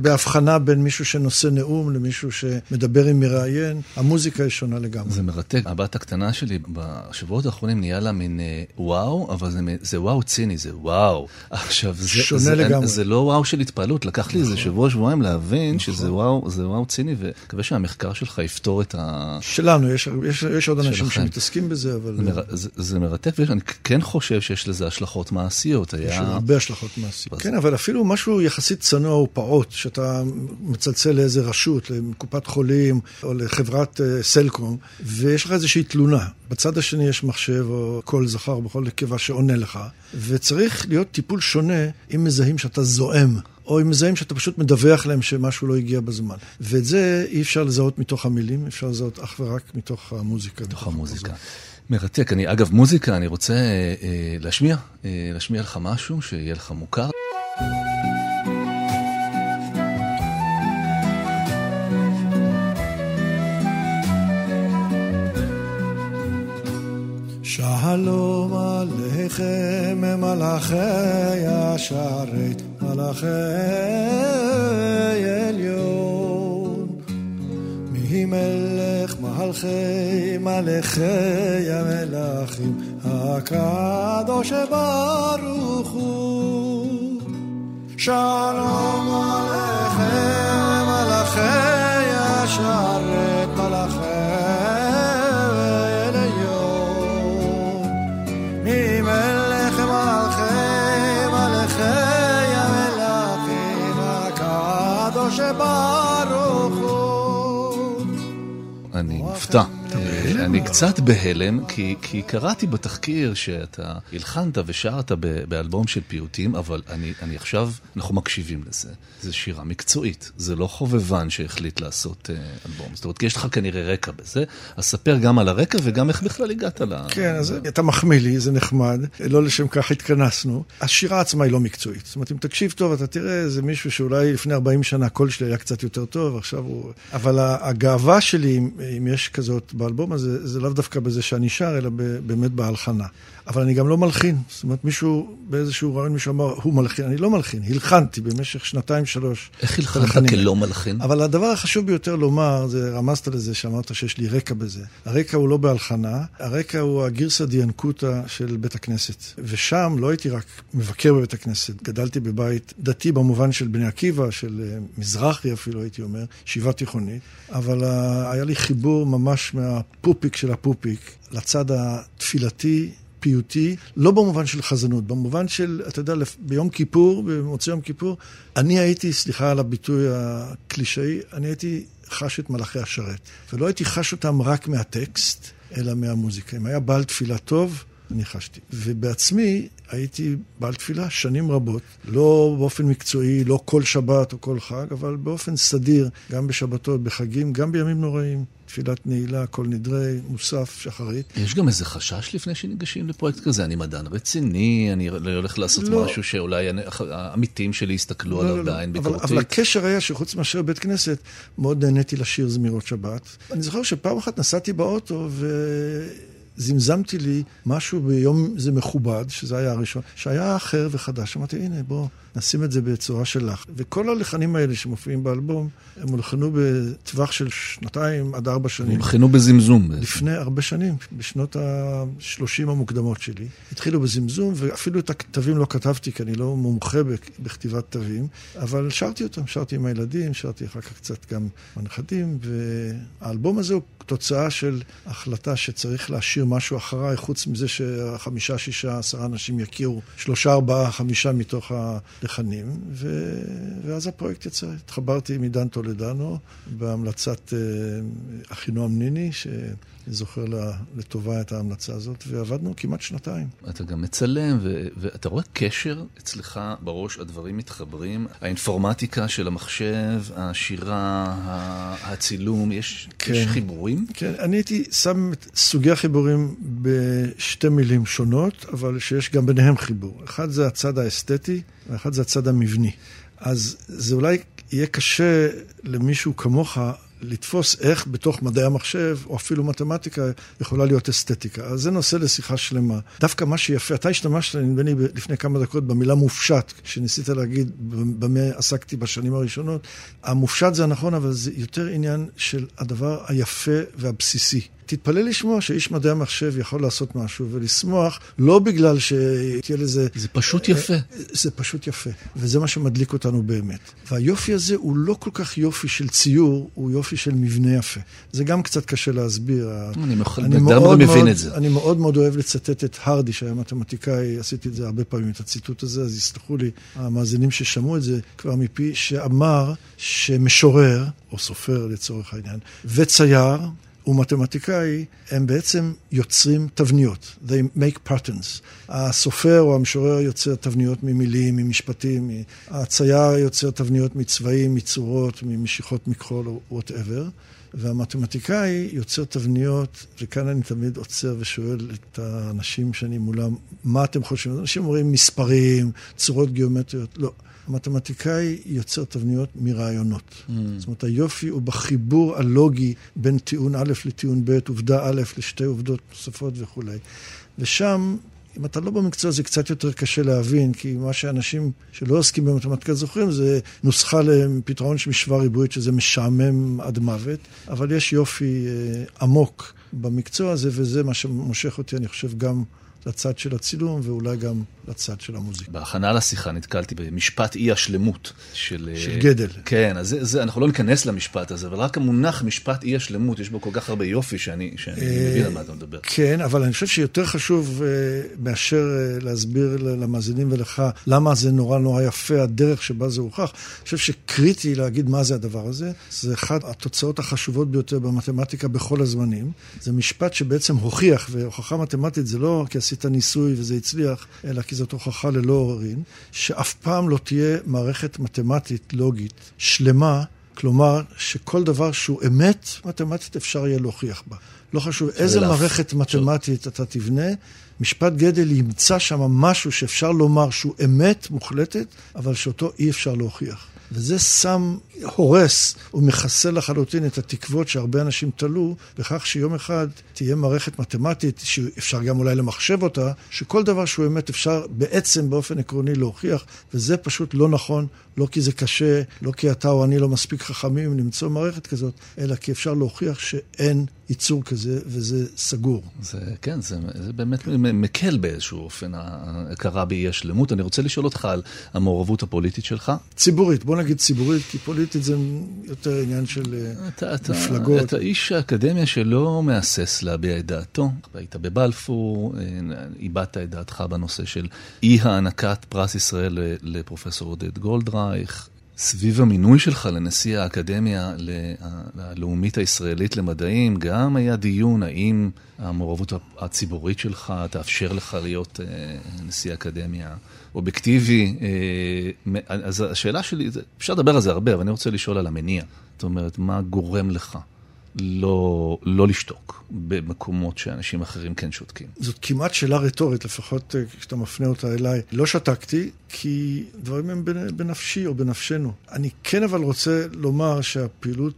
בהבחנה בין מישהו שנושא נאום למישהו שמדבר עם מראיין. המוזיקה היא שונה לגמרי. זה מרתק. הבת הקטנה שלי בשבועות האחרונים נהיה לה מין אה, וואו, אבל זה, זה וואו ציני, זה וואו. עכשיו, זה, שונה זה, לגמרי. זה לא וואו של התפעלות, לקח לי איזה שבוע, שבועיים להבין שזה וואו, זה וואו ציני, ומקווה שהמחקר שלך יפתור את ה... שלנו, יש, יש, יש עוד אנשים שלכם. שמתעסקים בזה, אבל זה, מר... זה, זה מרתק, ואני כן חושב שיש לזה השלכות מעשיות. יש היה... לו הרבה השלכות מעשיות. אז- כן, אבל אפילו משהו יחסית צנוע ופעוט, שאתה מצלצל לאיזה רשות, לקופת חולים או לחברת אה, סלקום, ויש לך איזושהי תלונה. בצד השני יש מחשב או קול זכר בכל נקבה שעונה לך, וצריך להיות טיפול שונה אם מזהים שאתה זועם. או אם מזהים שאתה פשוט מדווח להם שמשהו לא הגיע בזמן. ואת זה אי אפשר לזהות מתוך המילים, אפשר לזהות אך ורק מתוך המוזיקה. מתוך המוזיקה. מרתק. אני, אגב, מוזיקה, אני רוצה אה, להשמיע, אה, להשמיע לך משהו שיהיה לך מוכר. שלום עליכם מלאכי השרת, מלאכי עליון. מי מלך מלכי מלאכי המלכים, הקדוש ברוך הוא. שלום עליכם מלאכי השרת, אני קצת בהלם, כי, כי קראתי בתחקיר שאתה הלחנת ושרת באלבום של פיוטים, אבל אני, אני עכשיו, אנחנו מקשיבים לזה. זו שירה מקצועית, זה לא חובבן שהחליט לעשות אלבום. זאת אומרת, כי יש לך כנראה רקע בזה, אז ספר גם על הרקע וגם איך בכלל הגעת ל... כן, אז אתה מחמיא לי, זה נחמד, לא לשם כך התכנסנו. השירה עצמה היא לא מקצועית. זאת אומרת, אם תקשיב טוב, אתה תראה, זה מישהו שאולי לפני 40 שנה הקול שלי היה קצת יותר טוב, עכשיו הוא... אבל הגאווה שלי, אם יש כזאת באלבום הזה, זה לאו דווקא בזה שאני שר, אלא באמת בהלחנה. אבל אני גם לא מלחין. זאת אומרת, מישהו, באיזשהו רעיון מישהו אמר, הוא מלחין. אני לא מלחין, הלחנתי במשך שנתיים, שלוש. איך הלחנת כלא מלחין? אבל הדבר החשוב ביותר לומר, זה רמזת לזה, שאמרת שיש לי רקע בזה. הרקע הוא לא בהלחנה, הרקע הוא הגירסא דיאנקותא של בית הכנסת. ושם לא הייתי רק מבקר בבית הכנסת, גדלתי בבית דתי במובן של בני עקיבא, של מזרחי אפילו, הייתי אומר, ישיבה תיכונית. אבל היה לי חיבור ממש מהפופיק של הפופיק לצד התפילתי. פיוטי, לא במובן של חזנות, במובן של, אתה יודע, ביום כיפור, במוצאי יום כיפור, אני הייתי, סליחה על הביטוי הקלישאי, אני הייתי חש את מלאכי השרת. ולא הייתי חש אותם רק מהטקסט, אלא מהמוזיקה. אם היה בעל תפילה טוב, אני חשתי. ובעצמי הייתי בעל תפילה שנים רבות, לא באופן מקצועי, לא כל שבת או כל חג, אבל באופן סדיר, גם בשבתות, בחגים, גם בימים נוראים. תפילת נעילה, כל נדרי, מוסף, שחרית. יש גם איזה חשש לפני שניגשים לפרויקט כזה? אני מדען רציני, אני לא הולך לעשות לא. משהו שאולי העמיתים שלי יסתכלו לא, עליו לא, בעין לא. ביקורתית. אבל, אבל הקשר היה שחוץ מאשר בית כנסת, מאוד נהניתי לשיר זמירות שבת. אני זוכר שפעם אחת נסעתי באוטו ו... זמזמתי לי משהו ביום זה מכובד, שזה היה הראשון, שהיה אחר וחדש. אמרתי, הנה, בוא נשים את זה בצורה שלך. וכל הלחנים האלה שמופיעים באלבום, הם הולחנו בטווח של שנתיים עד ארבע שנים. הולחנו בזמזום. לפני הרבה שנים, בשנות ה-30 המוקדמות שלי. התחילו בזמזום, ואפילו את הכתבים לא כתבתי, כי אני לא מומחה בכתיבת תווים, אבל שרתי אותם, שרתי עם הילדים, שרתי אחר כך קצת גם הנכדים, והאלבום הזה הוא תוצאה של החלטה שצריך להשאיר משהו אחריי, חוץ מזה שהחמישה, שישה, עשרה אנשים יכירו, שלושה, ארבעה, חמישה מתוך הלחנים, ו... ואז הפרויקט יצא. התחברתי עם עידן טולדנו בהמלצת אה, אחינועם ניני, ש... אני זוכר לטובה את ההמלצה הזאת, ועבדנו כמעט שנתיים. אתה גם מצלם, ו- ואתה רואה קשר אצלך בראש, הדברים מתחברים, האינפורמטיקה של המחשב, השירה, הצילום, יש, כן, יש חיבורים? כן, אני הייתי שם את סוגי החיבורים בשתי מילים שונות, אבל שיש גם ביניהם חיבור. אחד זה הצד האסתטי, ואחד זה הצד המבני. אז זה אולי יהיה קשה למישהו כמוך לתפוס איך בתוך מדעי המחשב, או אפילו מתמטיקה, יכולה להיות אסתטיקה. אז זה נושא לשיחה שלמה. דווקא מה שיפה, אתה השתמשת, נדמה לי, לפני כמה דקות במילה מופשט, כשניסית להגיד במה עסקתי בשנים הראשונות. המופשט זה הנכון, אבל זה יותר עניין של הדבר היפה והבסיסי. תתפלא לשמוע שאיש מדעי המחשב יכול לעשות משהו ולשמוח, לא בגלל שתהיה לזה... זה פשוט יפה. זה פשוט יפה, וזה מה שמדליק אותנו באמת. והיופי הזה הוא לא כל כך יופי של ציור, הוא יופי של מבנה יפה. זה גם קצת קשה להסביר. אני לגמרי מבין את זה. אני מאוד מאוד אוהב לצטט את הרדי, שהיה מתמטיקאי, עשיתי את זה הרבה פעמים, את הציטוט הזה, אז יסלחו לי המאזינים ששמעו את זה כבר מפי, שאמר שמשורר, או סופר לצורך העניין, וצייר, ומתמטיקאי, הם בעצם יוצרים תבניות. They make patterns. הסופר או המשורר יוצר תבניות ממילים, ממשפטים, הצייר יוצר תבניות מצבעים, מצורות, ממשיכות מכחול או whatever. והמתמטיקאי יוצר תבניות, וכאן אני תמיד עוצר ושואל את האנשים שאני מולם, מה אתם חושבים? אנשים אומרים מספרים, צורות גיאומטריות, לא. המתמטיקאי יוצר תבניות מרעיונות. Mm. זאת אומרת, היופי הוא בחיבור הלוגי בין טיעון א' לטיעון ב', עובדה א' לשתי עובדות נוספות וכולי. ושם אם אתה לא במקצוע זה קצת יותר קשה להבין, כי מה שאנשים שלא עוסקים במתמטיקה זוכרים זה נוסחה לפתרון של משוואה ריבועית, שזה משעמם עד מוות, אבל יש יופי אה, עמוק במקצוע הזה, וזה מה שמושך אותי, אני חושב, גם לצד של הצילום ואולי גם לצד של המוזיקה. בהכנה לשיחה נתקלתי במשפט אי השלמות של... של אה, גדל. כן, אז זה, זה, אנחנו לא ניכנס למשפט הזה, אבל רק המונח משפט אי השלמות, יש בו כל כך הרבה יופי שאני, שאני אה, מבין על מה אתה מדבר. כן, אבל אני חושב שיותר חשוב אה, מאשר להסביר למאזינים ולך למה זה נורא נורא יפה, הדרך שבה זה הוכח. אני חושב שקריטי להגיד מה זה הדבר הזה. זה אחת התוצאות החשובות ביותר במתמטיקה בכל הזמנים. זה משפט שבעצם הוכיח, והוכחה מתמטית זה לא כי עשית ניסוי וזה הצליח, אלא כי זאת הוכחה ללא עוררין, שאף פעם לא תהיה מערכת מתמטית לוגית שלמה, כלומר שכל דבר שהוא אמת מתמטית אפשר יהיה להוכיח בה. לא חשוב איזה מערכת מתמטית אתה תבנה, משפט גדל ימצא שם משהו שאפשר לומר שהוא אמת מוחלטת, אבל שאותו אי אפשר להוכיח. וזה שם, הורס ומחסל לחלוטין את התקוות שהרבה אנשים תלו בכך שיום אחד תהיה מערכת מתמטית, שאפשר גם אולי למחשב אותה, שכל דבר שהוא אמת אפשר בעצם באופן עקרוני להוכיח, וזה פשוט לא נכון, לא כי זה קשה, לא כי אתה או אני לא מספיק חכמים למצוא מערכת כזאת, אלא כי אפשר להוכיח שאין ייצור כזה, וזה סגור. זה, כן, זה, זה באמת מקל באיזשהו אופן, ההכרה באי השלמות. אני רוצה לשאול אותך על המעורבות הפוליטית שלך. ציבורית, בוא נגיד ציבורית, כי פוליטית זה יותר עניין של אה, אתה, מפלגות. אתה איש האקדמיה שלא מהסס להביע את דעתו. היית בבלפור, אה, איבדת את דעתך בנושא של אי הענקת פרס ישראל לפרופסור עודד גולדרייך. סביב המינוי שלך לנשיא האקדמיה הלאומית הישראלית למדעים, גם היה דיון האם המעורבות הציבורית שלך תאפשר לך להיות אה, נשיא אקדמיה אובייקטיבי. אה, אז השאלה שלי, אפשר לדבר על זה הרבה, אבל אני רוצה לשאול על המניע. זאת אומרת, מה גורם לך לא, לא לשתוק במקומות שאנשים אחרים כן שותקים? זאת כמעט שאלה רטורית, לפחות אה, כשאתה מפנה אותה אליי. לא שתקתי, כי דברים הם בנפשי או בנפשנו. אני כן אבל רוצה לומר שהפעילות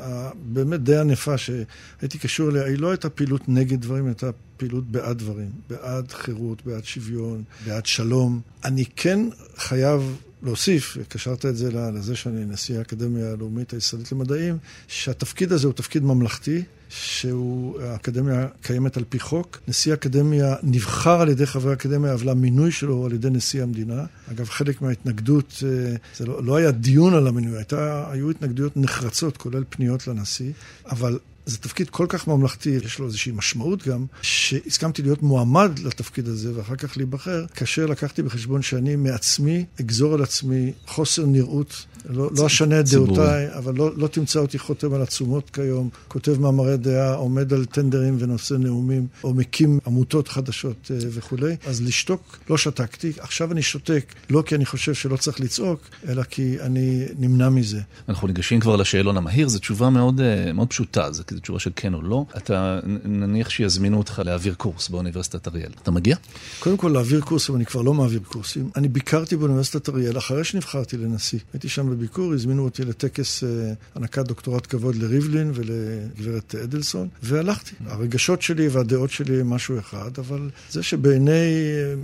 הבאמת די ענפה שהייתי קשור אליה, היא לא הייתה פעילות נגד דברים, היא הייתה פעילות בעד דברים. בעד חירות, בעד שוויון, בעד שלום. אני כן חייב להוסיף, קשרת את זה לזה שאני נשיא האקדמיה הלאומית הישראלית למדעים, שהתפקיד הזה הוא תפקיד ממלכתי, שהוא, האקדמיה קיימת על פי חוק. נשיא האקדמיה נבחר על ידי חברי האקדמיה, אבל המינוי שלו על ידי נשיא המדינה. אגב, חלק מההתנגדות, אה, זה לא, לא היה דיון על המינוי, הייתה, היו התנגדויות נחרצות, כולל פניות לנשיא, אבל זה תפקיד כל כך ממלכתי, יש לו איזושהי משמעות גם, שהסכמתי להיות מועמד לתפקיד הזה ואחר כך להיבחר, כאשר לקחתי בחשבון שאני מעצמי אגזור על עצמי חוסר נראות לא, לא אשנה את דעותיי, אבל לא, לא תמצא אותי חותם על עצומות כיום, כותב מאמרי דעה, עומד על טנדרים ונושא נאומים, או מקים עמותות חדשות uh, וכולי. אז לשתוק, לא שתקתי. עכשיו אני שותק, לא כי אני חושב שלא צריך לצעוק, אלא כי אני נמנע מזה. אנחנו ניגשים כבר לשאלון המהיר, זו תשובה מאוד, uh, מאוד פשוטה, זו תשובה של כן או לא. אתה, נניח שיזמינו אותך להעביר קורס באוניברסיטת אריאל. אתה מגיע? קודם כל, להעביר קורסים, אני כבר לא מעביר קורסים. אני ביקרתי באוניברסיטת אריאל אחרי שנבחרתי לנשיא. הייתי שם בביקור, הזמינו אותי לטקס אה, הענקת דוקטורט כבוד לריבלין ולגברת אדלסון, והלכתי. הרגשות שלי והדעות שלי הם משהו אחד, אבל זה שבעיני אה,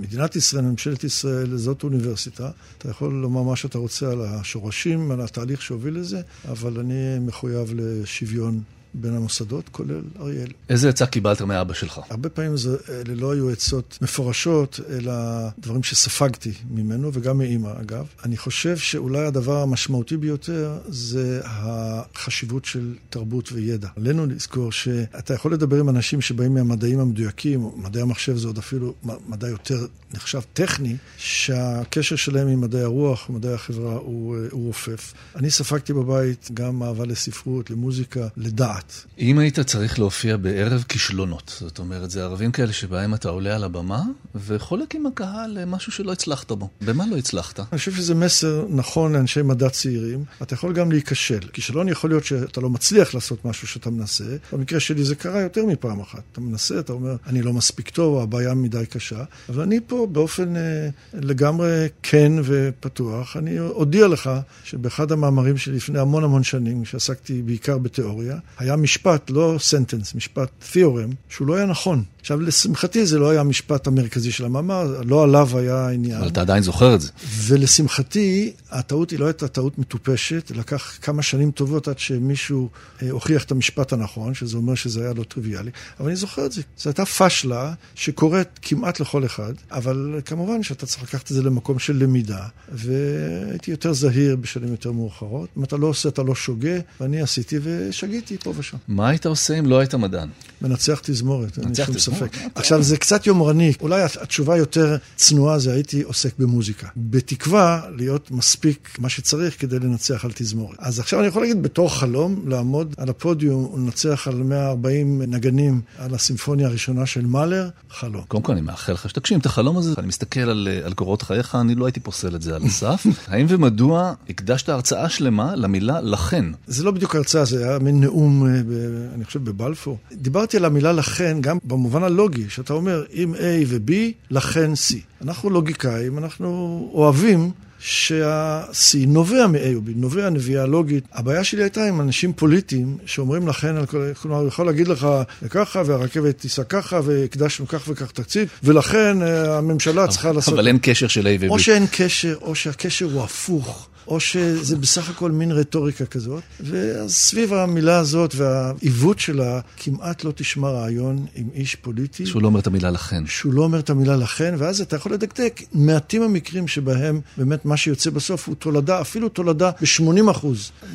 מדינת ישראל, ממשלת ישראל, זאת אוניברסיטה, אתה יכול לומר מה שאתה רוצה על השורשים, על התהליך שהוביל לזה, אבל אני מחויב לשוויון בין המוסדות, כולל אריאל. איזה עצה קיבלת מאבא שלך? הרבה פעמים זה, אלה לא היו עצות מפורשות, אלא דברים שספגתי ממנו, וגם מאימא, אגב. אני חושב שאולי הדבר המשמעותי ביותר זה החשיבות של תרבות וידע. עלינו לזכור שאתה יכול לדבר עם אנשים שבאים מהמדעים המדויקים, מדעי המחשב זה עוד אפילו מדע יותר נחשב טכני, שהקשר שלהם עם מדעי הרוח, מדעי החברה, הוא, הוא רופף. אני ספגתי בבית גם אהבה לספרות, למוזיקה, לדעת. מעט. אם היית צריך להופיע בערב כישלונות, זאת אומרת, זה ערבים כאלה שבהם אתה עולה על הבמה וחולק עם הקהל משהו שלא הצלחת בו. במה לא הצלחת? אני חושב שזה מסר נכון לאנשי מדע צעירים. אתה יכול גם להיכשל. כישלון יכול להיות שאתה לא מצליח לעשות משהו שאתה מנסה. במקרה שלי זה קרה יותר מפעם אחת. אתה מנסה, אתה אומר, אני לא מספיק טוב, הבעיה מדי קשה. אבל אני פה באופן אה, לגמרי כן ופתוח. אני אודיע לך שבאחד המאמרים שלי לפני המון המון שנים, כשעסקתי בעיקר בתיאוריה, היה משפט, לא סנטנס, משפט תיאורם, שהוא לא היה נכון. עכשיו, לשמחתי זה לא היה המשפט המרכזי של המאמר, לא עליו היה העניין. אבל אתה עדיין זוכר את זה. ולשמחתי, הטעות היא לא הייתה טעות מטופשת, לקח כמה שנים טובות עד שמישהו אה, הוכיח את המשפט הנכון, שזה אומר שזה היה לא טריוויאלי, אבל אני זוכר את זה. זו הייתה פשלה שקורית כמעט לכל אחד, אבל כמובן שאתה צריך לקחת את זה למקום של למידה, והייתי יותר זהיר בשנים יותר מאוחרות. אם אתה לא עושה, אתה לא שוגה, ואני עשיתי ושגיתי פה ושם. מה היית עושה אם לא היית מדען? מנצח תזמורת, מנצח תזמורת, ספק. אה, עכשיו, זה קצת יומרני, אולי התשובה יותר צנועה זה הייתי עוסק במוזיקה. בתקווה להיות מספיק מה שצריך כדי לנצח על תזמורת. אז עכשיו אני יכול להגיד, בתור חלום, לעמוד על הפודיום ולנצח על 140 נגנים על הסימפוניה הראשונה של מאלר, חלום. קודם כל, אני מאחל לך שתגשים את החלום הזה. אני מסתכל על, על קורות חייך, אני לא הייתי פוסל את זה על הסף. האם ומדוע הקדשת הרצאה שלמה למילה לכן? זה לא בדיוק הרצאה, זה היה מין נאום, אה, ב, אני חושב, בבלפור. דיברתי על המילה לכן גם במובן הלוגי, שאתה אומר, אם A ו-B, לכן C. אנחנו לוגיקאים, אנחנו אוהבים שה-C נובע מ-A או B, נובע נביאה לוגית. הבעיה שלי הייתה עם אנשים פוליטיים שאומרים לכן, כלומר, הוא יכול להגיד לך ככה, והרכבת תיסע ככה, והקדשנו כך וכך תקציב, ולכן אה, הממשלה צריכה לעשות... אבל אין קשר של A ו-B. או שאין קשר, או שהקשר הוא הפוך. או שזה בסך הכל מין רטוריקה כזאת, ואז סביב המילה הזאת והעיוות שלה, כמעט לא תשמע רעיון עם איש פוליטי. שהוא לא אומר את המילה לכן. שהוא לא אומר את המילה לכן, ואז אתה יכול לדקדק. מעטים המקרים שבהם באמת מה שיוצא בסוף הוא תולדה, אפילו תולדה ב-80%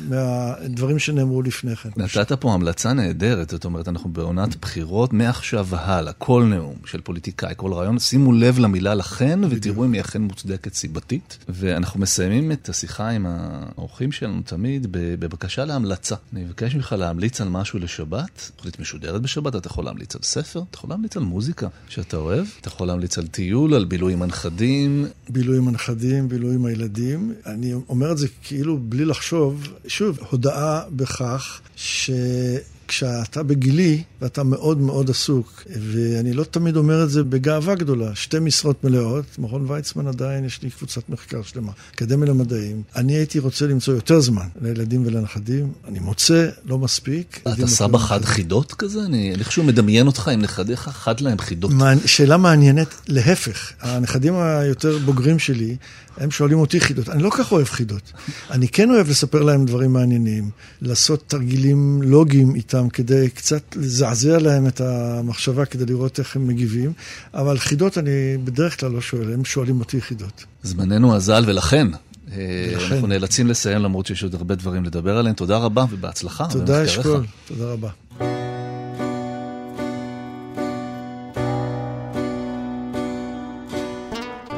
מהדברים שנאמרו לפני כן. נתת פה המלצה נהדרת, זאת אומרת, אנחנו בעונת בחירות מעכשיו והלאה, כל נאום של פוליטיקאי, כל רעיון, שימו לב למילה לכן, ותראו אם היא אכן מוצדקת סיבתית. ואנחנו מסיימים את השיחה עם האורחים שלנו תמיד בבקשה להמלצה. אני מבקש ממך להמליץ על משהו לשבת, תוכנית משודרת בשבת, אתה יכול להמליץ על ספר, אתה יכול להמליץ על מוזיקה שאתה אוהב, אתה יכול להמליץ על טיול, על בילוי עם הנכדים. בילוי עם הנכדים, בילוי עם הילדים. אני אומר את זה כאילו בלי לחשוב, שוב, הודאה בכך שכשאתה בגילי ואתה מאוד מאוד עסוק, ואני לא תמיד אומר את זה בגאווה גדולה, שתי משרות מלאות, מכון ויצמן עדיין יש לי קבוצת מחקר שלמה, אקדמיה למדעים. אני הייתי רוצה למצוא יותר זמן לילדים ולנכדים, אני מוצא, לא מספיק. אתה סבא. חד חידות כזה? אני חושב מדמיין אותך עם נכדיך, חד להם חידות. שאלה מעניינת, להפך, הנכדים היותר בוגרים שלי, הם שואלים אותי חידות. אני לא כך אוהב חידות. אני כן אוהב לספר להם דברים מעניינים, לעשות תרגילים לוגיים איתם כדי קצת לזעזע להם את המחשבה כדי לראות איך הם מגיבים, אבל חידות אני בדרך כלל לא שואל, הם שואלים אותי חידות. זמננו אזל ולכן. אה, ולכן. אנחנו נאלצים לסיים למרות שיש עוד הרבה דברים לדבר עליהם. תודה רבה ובהצלחה. תודה. אשכול, תודה רבה.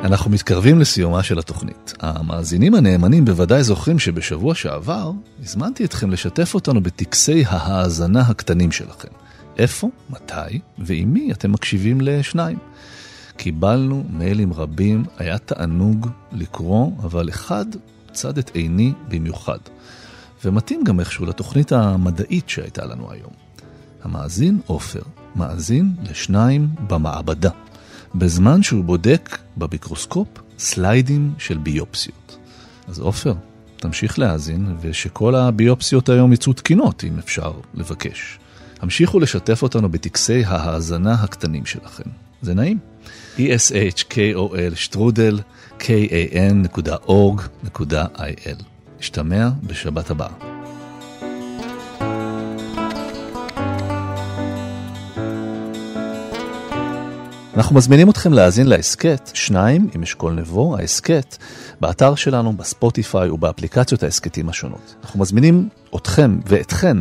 אנחנו מתקרבים לסיומה של התוכנית. המאזינים הנאמנים בוודאי זוכרים שבשבוע שעבר הזמנתי אתכם לשתף אותנו בטקסי ההאזנה הקטנים שלכם. איפה, מתי ועם מי אתם מקשיבים לשניים. קיבלנו מיילים רבים, היה תענוג לקרוא, אבל אחד צד את עיני במיוחד. ומתאים גם איכשהו לתוכנית המדעית שהייתה לנו היום. המאזין עופר מאזין לשניים במעבדה, בזמן שהוא בודק במיקרוסקופ סליידים של ביופסיות. אז עופר, תמשיך להאזין, ושכל הביופסיות היום יצאו תקינות, אם אפשר לבקש. המשיכו לשתף אותנו בטקסי ההאזנה הקטנים שלכם. זה נעים? eshkol שטרודל kan.org.il נשתמע בשבת הבאה. אנחנו מזמינים אתכם להאזין להסכת, שניים עם אשכול נבו, ההסכת, באתר שלנו, בספוטיפיי ובאפליקציות ההסכתים השונות. אנחנו מזמינים אתכם ואתכן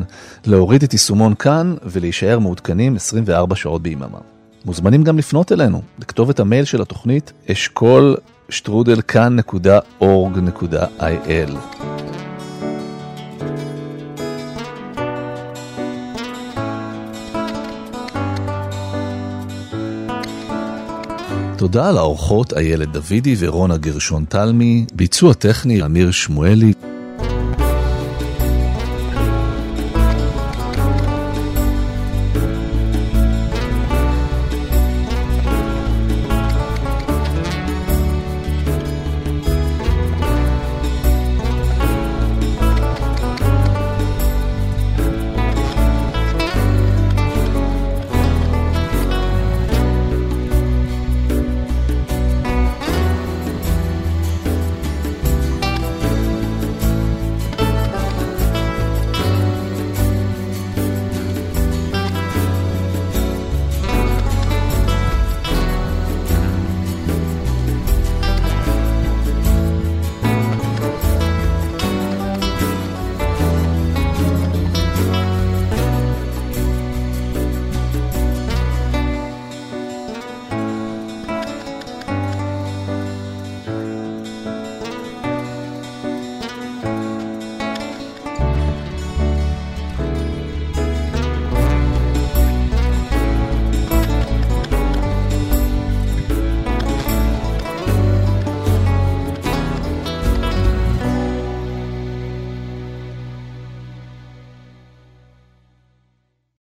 להוריד את יישומון כאן ולהישאר מעודכנים 24 שעות ביממה. מוזמנים גם לפנות אלינו, לכתוב את המייל של התוכנית אשכול שטרודל כאן.org.il תודה לאורחות איילת דוידי ורונה גרשון תלמי, ביצוע טכני אמיר שמואלי.